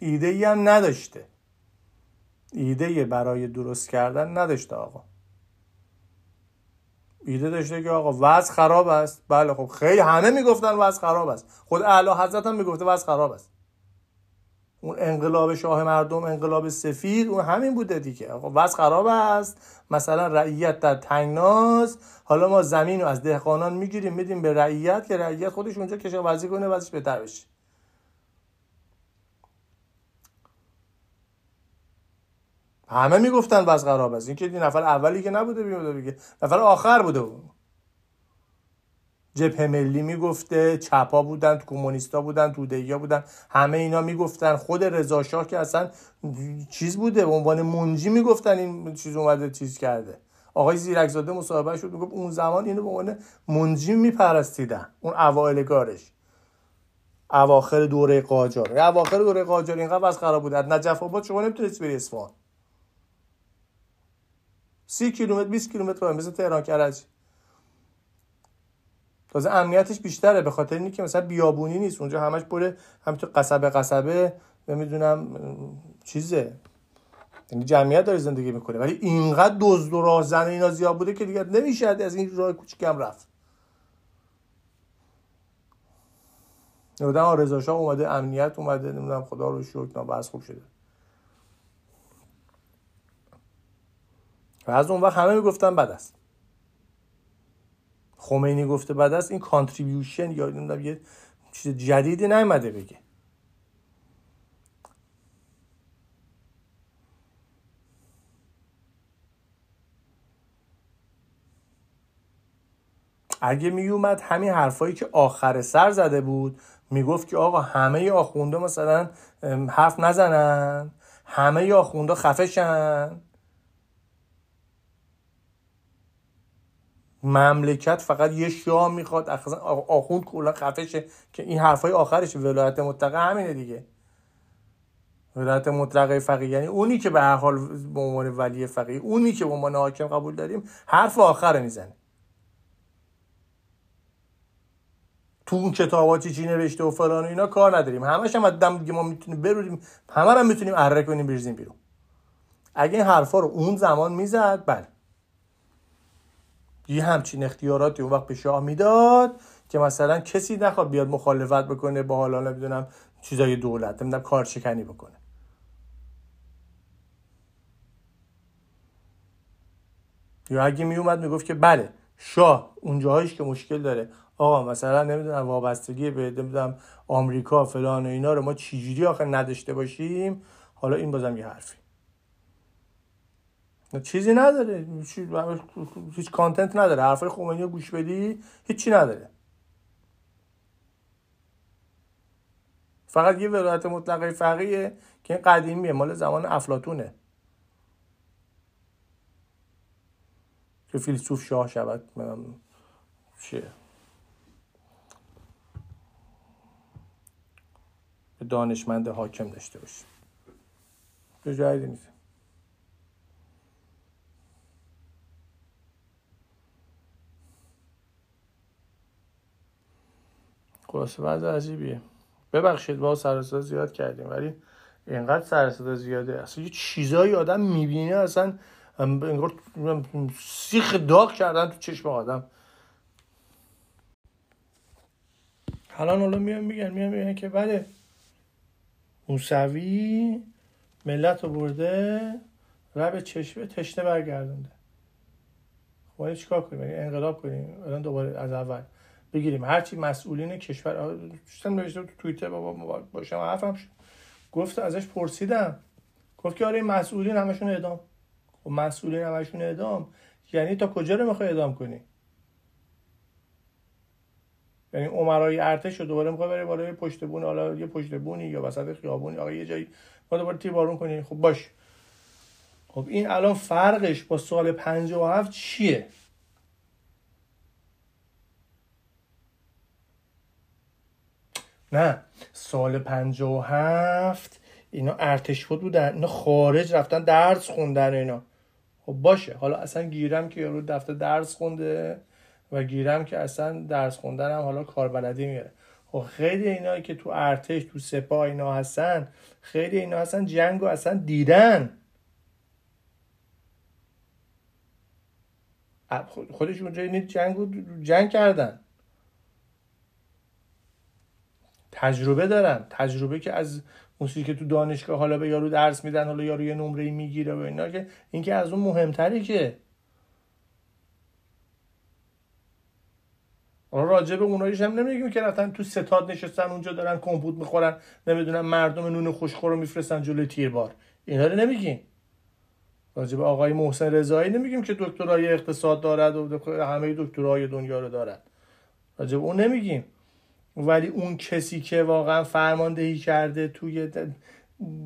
ایده ای هم نداشته. ایده برای درست کردن نداشته آقا. ایده داشته که آقا وضع خراب است. بله خب خیلی همه می‌گفتن وضع خراب است. خود اعلی حضرت هم می‌گفته وضع خراب است. اون انقلاب شاه مردم انقلاب سفید اون همین بوده دیگه. وضع خراب است. مثلا رعیت در تنگناست حالا ما زمین رو از دهقانان می‌گیریم میدیم به رعیت که رعیت خودش اونجا کشاورزی کنه وضعش بهتر بشه. همه می‌گفتن وضع خراب است. این که نفر اولی که نبوده بیوده بگه نفر آخر بوده. بود جبهه ملی می‌گفته چپا بودن کمونیستا بودن توده بودن همه اینا می‌گفتن. خود رضا شاه که اصلا چیز بوده به عنوان منجی می‌گفتن این چیز اومده چیز کرده. آقای زیرکزاده مصاحبه شد می‌گفت اون زمان اینو به عنوان منجی میپرستیدن اون اوایل کارش. اواخر دوره قاجار. اواخر دوره قاجار اینقدر از خراب بود. نجف آباد شما نمی‌تونید بری اصفهان. سی کیلومتر 20 کیلومتر مثل تهران کرج. تازه امنیتش بیشتره به خاطر اینکه که مثلا بیابونی نیست. اونجا همش پر همینطور قصبه قصبه نمی‌دونم چیزه. یعنی جمعیت داره زندگی می‌کنه. ولی اینقدر دزد و راهزن اینا زیاد بوده که دیگه نمیشه از این راه کوچیک هم رفت. نمی‌دونم رضا شاه اومده امنیت اومده نمی‌دونم خدا رو شکر بس خوب شده. و از اون وقت همه می‌گفتن بد است. خمینی گفته بعد از این کانتریبیوشن یا نمی‌دونم یه چیز جدیدی نیومده بگه. اگه میومد همین حرفایی که آخر سر زده بود می‌گفت که آقا همه آخونده مثلا حرف نزنن همه آخونده خفشن مملکت فقط یه شاه می‌خواد آخوند کلا خفشه که این حرفای آخرش ولایت مطلقه همینه دیگه. ولایت مطلقه فقیه. یعنی اونی که به هر حال به عنوان ولی فقیه اونی که به عنوان حاکم قبول داریم حرف آخره می‌زنه. تو اون کتاباتی چی نوشته و فلان و اینا کار نداریم. همش هم دم دیگه ما می‌تونیم بروریم. همه رو می‌تونیم اره کنیم بریزیم بیرون. اگه این حرفا رو اون زمان می‌زد بله. یه همچین اختیاراتی اون وقت به شاه می‌داد که مثلا کسی نخواد بیاد مخالفت بکنه با حالا نمی‌دونم چیزای دولت نمی‌دونم کارشکنی بکنه. یا اگه می اومد می‌گفت که بله شاه اونجاهایش که مشکل داره. آقا مثلا نمی‌دونم وابستگی به نمی‌دونم آمریکا فلان و اینا رو ما چجوری آخه نداشته باشیم؟ حالا این بازم یه حرفی چیزی نداره. هیچ کانتنت نداره. حرفای خمینی رو گوش بدی هیچی نداره. فقط یه ولایت مطلقه فقیه که این قدیمیه. مال زمان افلاتونه که فیلسوف شاه شود. چیه؟ دانشمند حاکم داشته باشیم به جایی نیست. خلاصه بعض عجیبیه. ببخشید با سرصدا زیاد کردیم ولی اینقدر سرصدا زیاده. اصلا یه چیزایی آدم می‌بینه اصلا انگار سیخ داغ کردن تو چشم آدم. حالا حالا میان میگن میان میگن که بله. موسوی ملت رو برده رب چشمه تشنه برگردونده. خب چیکار کنیم؟ انقلاب کنیم. الان دوباره از اول. بگیریم. هرچی مسئولین کشور دوستم نوشته تو توییتر بابا باشم. حرفم شد. گفت ازش پرسیدم. گفت که آره مسئولین همشون اعدام. خب مسئولین همشون اعدام. یعنی تا کجا رو می‌خوای اعدام کنی؟ یعنی عمرای ارتش رو دوباره می‌خوای بری بالای پشت بون حالا یه پشت بونی یا وسط خیابونی آقا یه جایی ما دوباره تیر بارون کنی. خب باش. خب این الان فرقش با سال 57 چیه؟ نه سال 57 اینا ارتش بود بودن اینا خارج رفتن درس خوندن اینا. خب باشه حالا اصلا گیرم که یارو دفتر درس خونده و گیرم که اصلا درس خوندن هم حالا کاربلدی میاره. خب خیلی اینا که تو ارتش تو سپاه اینا هستن خیلی اینا هستن جنگ و اصلا دیدن. خودش اونجا جنگ جنگ کردن. تجربه دارن. تجربه که از موسیقی که تو دانشگاه حالا به یارو درس میدن حالا یارو یه نمره می‌گیره و اینا که اینکه از اون مهمتری که. حالا راجع به اوناییش هم نمیگیم که رفتن تو ستاد نشستن اونجا دارن کمپوت می‌خورن نمی‌دونم مردم نون خوشخور رو میفرستن جلوی تیربار. اینا رو نمیگیم. راجع به آقای محسن رضایی نمیگیم که دکترای اقتصاد دارد و همه دکترای دنیا رو دارد. راجع به اون نمیگیم. ولی اون کسی که واقعا فرماندهی کرده توی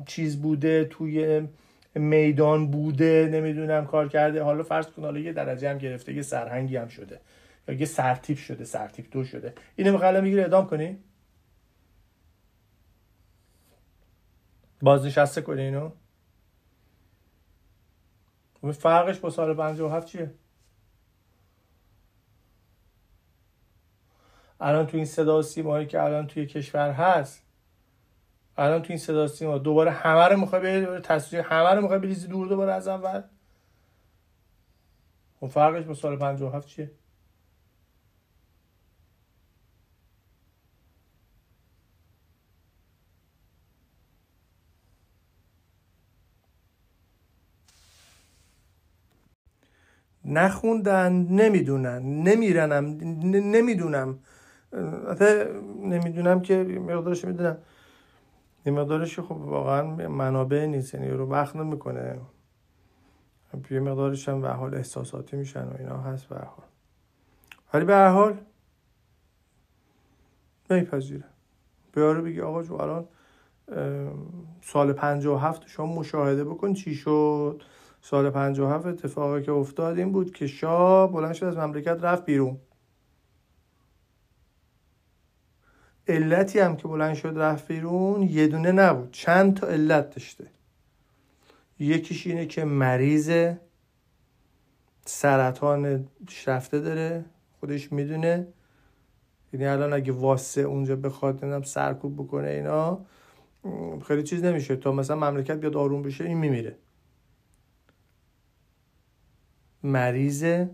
چیز بوده توی میدان بوده نمی‌دونم کار کرده. حالا فرض کن حالا یه درجه هم گرفته یه سرهنگی هم شده. یا یه سرتیپ شده سرتیپ دو شده. اینو می‌خوام می‌گیره ادام کنی؟ بازنشسته کنی اینو؟ فرقش با سال 57 چیه؟ الان تو این صدا سیمایی که الان توی کشور هست الان تو این صدا سیما دوباره همه رو می‌خوای به تصویر همه رو می‌خوای بریزی دور دوباره از اول؟ اون خب فرقش با سال 57 چیه؟ نخوندن نمی‌دونن نمیرنم نمی‌دونم. نمی‌دونم که مقدارش می‌دونم. این مقدارش خب واقعا منابع نیست یعنی رو وقت نمی‌کنه. یه مقدارش هم به حال احساساتی میشن و اینا هست به حال. ولی به حال نمیپذیره. بیاره بگی آقا جو الان سال هفت شما مشاهده بکن چی شد؟ سال هفت اتفاقی که افتاد این بود که شاه بلند شد از مملکت رفت بیرون. علتی هم که بلند شد رفت بیرون یه دونه نبود. چند تا علت داشته؟ یکیش اینه که مریض سرطان رفته داره. خودش می‌دونه. یعنی الان اگه واسه اونجا بخواد نمی‌دونم سرکوب بکنه اینا خیلی چیز نمیشه. تا مثلا مملکت بیاد آروم بشه این میمیره. مریض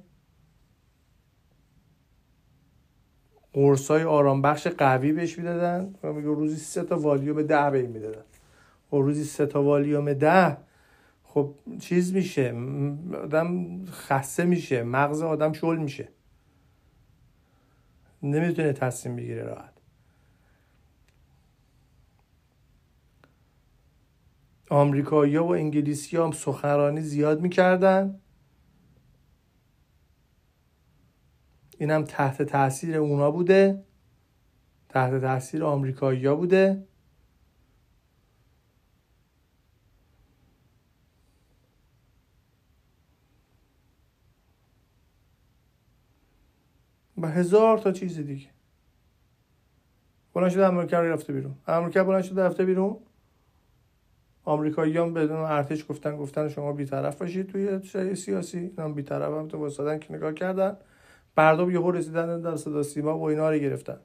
قرصای آرام بخش قوی بهش می‌دادن و میگه روزی سه تا والیوم ده به این می‌دادن. و روزی سه تا والیوم ده خب چیز میشه آدم خسته میشه مغز آدم شل میشه. نمی‌تونه تصمیم بگیره راحت. آمریکایی و انگلیسی هم سخنرانی زیاد می‌کردن. اینم تحت تاثیر اونا بوده. تحت تاثیر آمریکایی بوده. و هزار تا چیز دیگه. بلند شده امریکا رو رفته بیرون. امریکا بلند شده رفته بیرون. آمریکایی هم بدون ارتش گفتن گفتن شما بیطرف باشید توی سیاسی. هم بیطرف هم تو واسدن که نگاه کردن. مردم یهو رسیدن در صدا سیما و اینا رو گرفتن.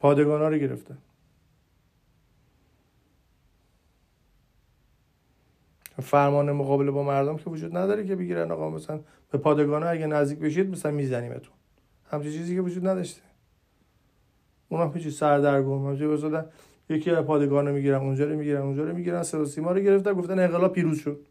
پادگان ها رو گرفتن. فرمان مقابله با مردم که وجود نداره که بگیرن. آقا مثلا به پادگان ها اگه نزدیک بشید مثلا میزنیمتون. همچین چیزی که وجود نداشته. اونا پیچی سردرگم همچین بزدن یکی از پادگان می‌گیرن اونجا رو می‌گیرن اونجا رو می‌گیرن صدا سیما رو گرفتن گفتن انقلاب پیروز شد.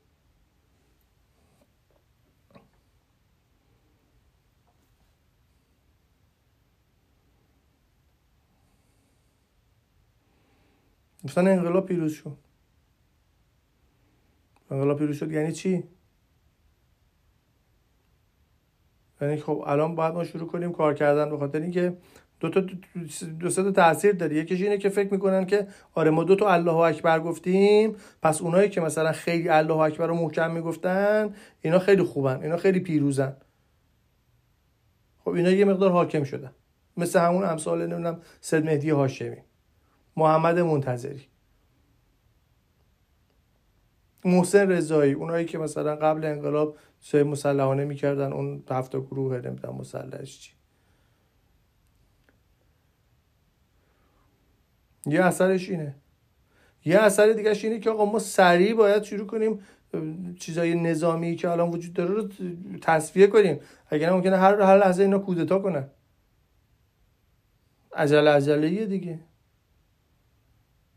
گفتن انقلاب پیروز شد. انقلاب پیروز شد یعنی چی؟ یعنی خب الان باید ما شروع کنیم کار کردن به خاطر اینکه دو تا دو تا تاثیر داره. یکیش اینه که فکر می‌کنن که آره ما دو تا الله اکبر گفتیم پس اونایی که مثلا خیلی الله اکبر رو محکم می‌گفتن اینا خیلی خوبن اینا خیلی پیروزن. خب اینا یه مقدار حاکم شدن. مثل همون امثال نمی‌دونم سید مهدی هاشمی محمد منتظری. محسن رضایی اونایی که مثلا قبل انقلاب سه مسلحانه می‌کردن اون هفته گروه نمی‌دونم مسلحش چی. یه اثرش اینه. یه اثر دیگه اینه که آقا ما سریع باید شروع کنیم چیزای نظامی که الان وجود داره رو تصفیه کنیم. اگر ممکنه هر هر لحظه اینا کودتا کنن عجله عجله دیگه.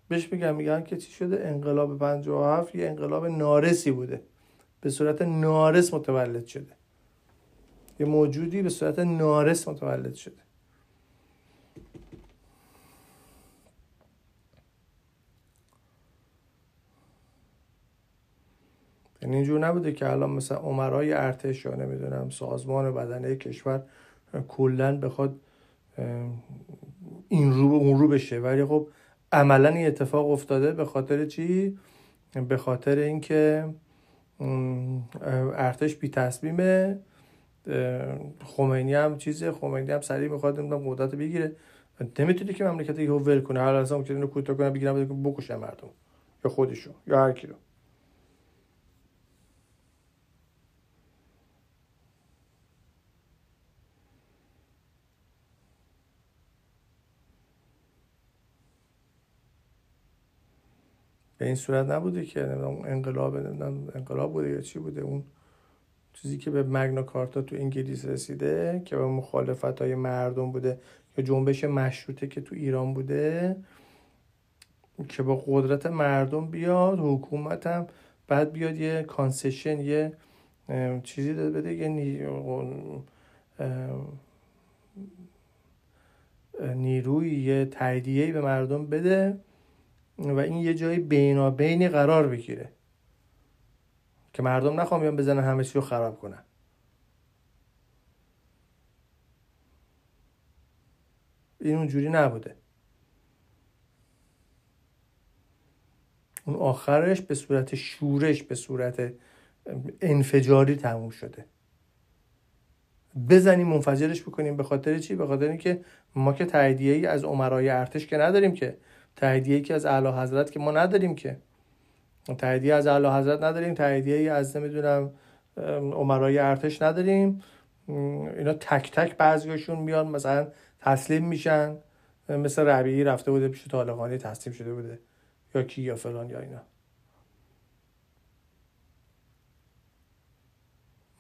بهش میگم میگن که چی شده؟ انقلاب 57 یه انقلاب نارسی بوده. به صورت نارس متولد شده. یه موجودی به صورت نارس متولد شده. یعنی اینجور نبوده که الان مثلا عمرای ارتش یا نمی‌دونم سازمان بدنه کشور کلا بخواد این رو به اون رو بشه. ولی خب عملا این اتفاق افتاده به خاطر چی؟ به خاطر اینکه ارتش بی تصمیمه. خمینی هم چیزه خمینی هم سریع می‌خواد نمی‌دونم قدرت بگیره. نمی‌تونه که مملکت یهو ول کنه. هر لحظه ممکنه اینو کوتاه کنه بگیرن بکشه مردم. یا خودشو یا هر کی رو این صورت نبوده که انقلاب انقلاب بوده یا چی بوده. اون چیزی که به مگنا کارتا تو انگلیس رسیده که به مخالفت های مردم بوده یا جنبش مشروطه که تو ایران بوده که با قدرت مردم بیاد حکومت هم بعد بیاد یه کانسشن یه چیزی داده بده یه نیروی یه به مردم بده. و این یه جای بینابینی قرار بگیره. که مردم نخوام بیان بزنن همه چی رو خراب کنن. این اونجوری نبوده. اون آخرش به صورت شورش به صورت انفجاری تموم شده. بزنیم منفجرش بکنیم به خاطر چی؟ به خاطر اینکه ما که تاییدیه ای از عمرای ارتش که نداریم که تاییدیه که از اعلی حضرت که ما نداریم که. تاییدیه از اعلی حضرت نداریم تاییدیه از نمی‌دونم عمرای ارتش نداریم. اینا تک تک بعضیاشون میان مثلا تسلیم میشن. مثل ربیعی رفته بوده پیش طالقانی تسلیم شده بوده. یا کی یا فلان یا اینا.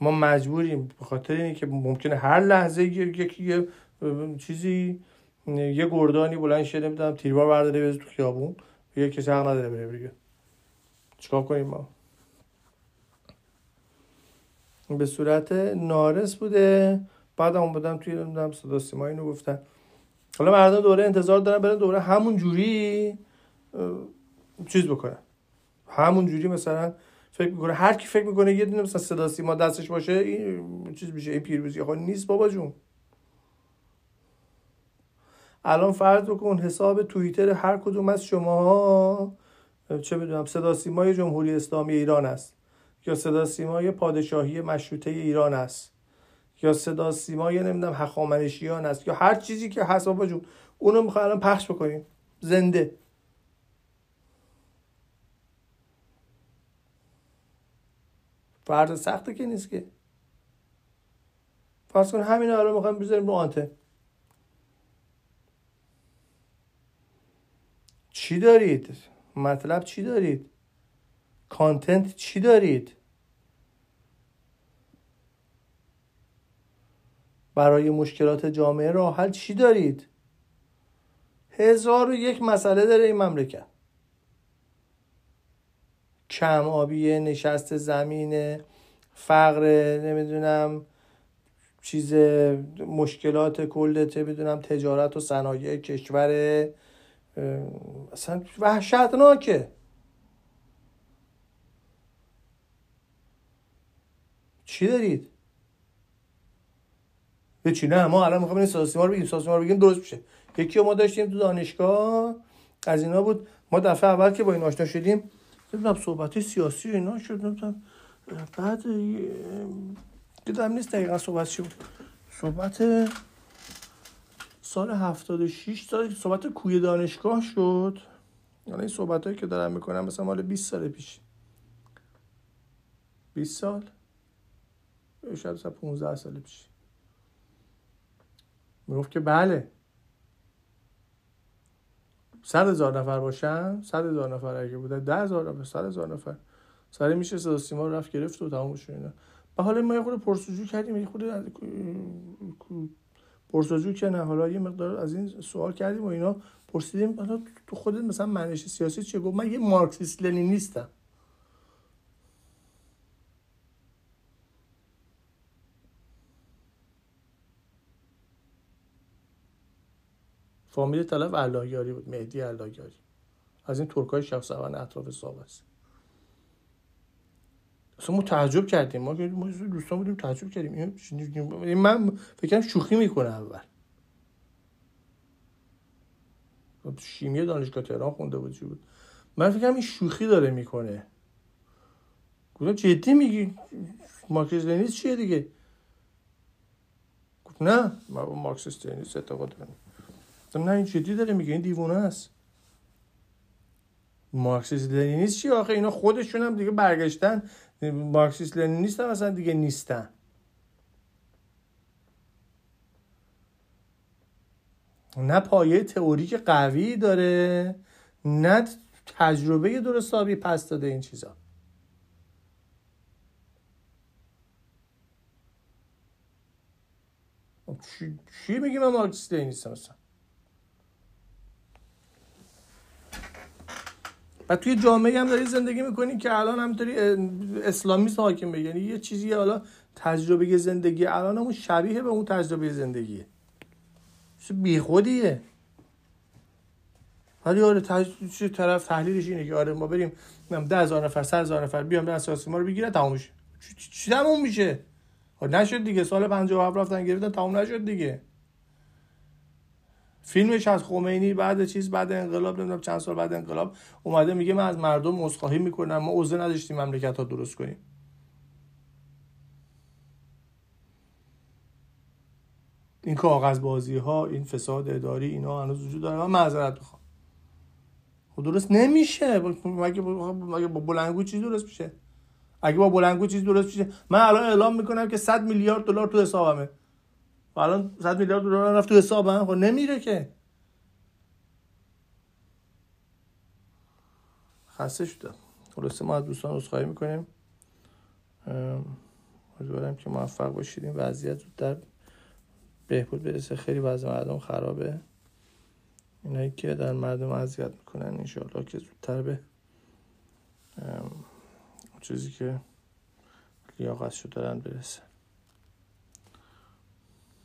ما مجبوریم به خاطر اینه که ممکنه هر لحظه یکی یه چیزی یه گردانی بلند شه نمی‌دونم تیربار برداره بزن تو خیابون. یه کسی حق نداره بره بگه. چیکار کنیم ما؟ به صورت نارس بوده. بعد هم بودم توی نمی‌دونم صدا سیما اینو گفتن. حالا مردم دوره انتظار دارن برن دوره همون جوری چیز بکنن. همون جوری مثلا فکر می‌کنه هر کی فکر می‌کنه یه دونه مثلا صدا سیما دستش باشه این چیز میشه این پیروزی خب نیست بابا جون. الان فرض بکن حساب توییتر هر کدوم از شما چه بدونم صدا سیمای جمهوری اسلامی ایران است. یا صدا سیمای پادشاهی مشروطه ایران است. یا صدا سیمای نمی‌دونم هخامنشیان است. یا هر چیزی که هست بابا جون. اونو می‌خوای الان پخش بکنیم. زنده. فرض سخته که نیست که. فرض کن همین الان می‌خوایم بذاریم رو آنته چی دارید؟ مطلب چی دارید؟ کانتنت چی دارید؟ برای مشکلات جامعه راه حل چی دارید؟ هزار و یک مسئله داره این مملکت. کم آبیه نشست زمین فقر نمی‌دونم چیز مشکلات کل بدونم تجارت و صنایع کشور اصلا وحشتناکه. چی دارید؟ چی نه ما الان می‌خوایم این سیاسی ما رو بگیم سیاسی ما رو بگیم درست میشه. یکی ما داشتیم تو دانشگاه از اینا بود. ما دفعه اول که با این آشنا شدیم نمی‌دونم صحبت سیاسی اینا شد. نمی‌دونم بعد دیدم نیست دقیقا صحبت چی بود. صحبت سال 76 سال صحبت کوی دانشگاه شد. یعنی این صحبت هایی که دارم می‌کنم مثلا مال 20 سال پیش. 20 سال؟ شاید مثلا 15 سال پیش. می‌گفت که بله. صد هزار نفر باشن صد هزار نفر اگه بوده ده هزار نفر صد هزار نفر. سری میشه صدا سیما رفت گرفت و تمام شد اینا. و حالا ما یه خود پرسجو کردیم یه خود پرسجو که نه حالا یه مقدار از این سوال کردیم و اینا پرسیدیم حالا تو خودت مثلا منش سیاسی چیه؟ گفت من یه مارکسیست لنینیستم فامیل طلب اللهیاری بود مهدی اللهیاری از این ترکای شخصوان اطراف ساب است اصلا ما تعجب کردیم. ما دوستان بودیم تعجب کردیم. این من فکرم شوخی می‌کنه اول. شیمی دانشگاه تهران خونده بود چی بود؟ من فکرم این شوخی داره می‌کنه. گفتم جدی میگی؟ مارکسیست لنینیست چیه دیگه؟ گفت نه من با مارکسیست لنینیست اعتقاد دارم نه این جدی داره میگه این دیوونه است. مارکسیست لنینیست چی آخه؟ اینا خودشون هم دیگه برگشتن. مارکسیست لنینیست هم مثلا دیگه نیستن. نه پایه تئوریک قوی داره نه تجربه درست حسابی پس داده این چیزا. چی, چی میگی من مارکسیست نیستم مثلا و توی جامعه هم داری زندگی می‌کنی که الان همینطوری اسلامیست حاکمه یعنی یه چیزی حالا تجربه زندگی الان همون شبیه به اون تجربه زندگیه. بیخودیه. ولی آره تج... طرف تحلیلش اینه که آره ما بریم ده هزار نفر سر هزار نفر بیام به اساس ما رو بگیره تموم میشه. چی تموم میشه؟ نشد دیگه. سال 57 رفتن گرفتن تموم نشد دیگه. فیلمش از خمینی بعد چیز بعد انقلاب نمی‌دونم چند سال بعد انقلاب اومده میگه من از مردم عذرخواهی می‌کنم ما عضو نداشتیم مملکت ها درست کنیم. این کاغذ بازی ها این فساد اداری اینا هنوز وجود داره. من معذرت می‌خوام. خب درست نمیشه. مگه با بلنگو چیز درست میشه؟ اگه با بلنگو چیز درست میشه؟ من الان اعلام می‌کنم که 100 میلیارد دلار تو حسابمه. و الان 100 میلیارد دلار رفت تو حسابم. خب نمیره که. خسته شدم. خلاصه ما از دوستان عذرخواهی می‌کنیم. امیدوارم که موفق باشید. این وضعیت زودتر بهبود برسه. خیلی وضع مردم خرابه. اینایی که در مردم اذیت می‌کنن انشاءالله که زودتر به چیزی که لیاقت شد دارن برسه.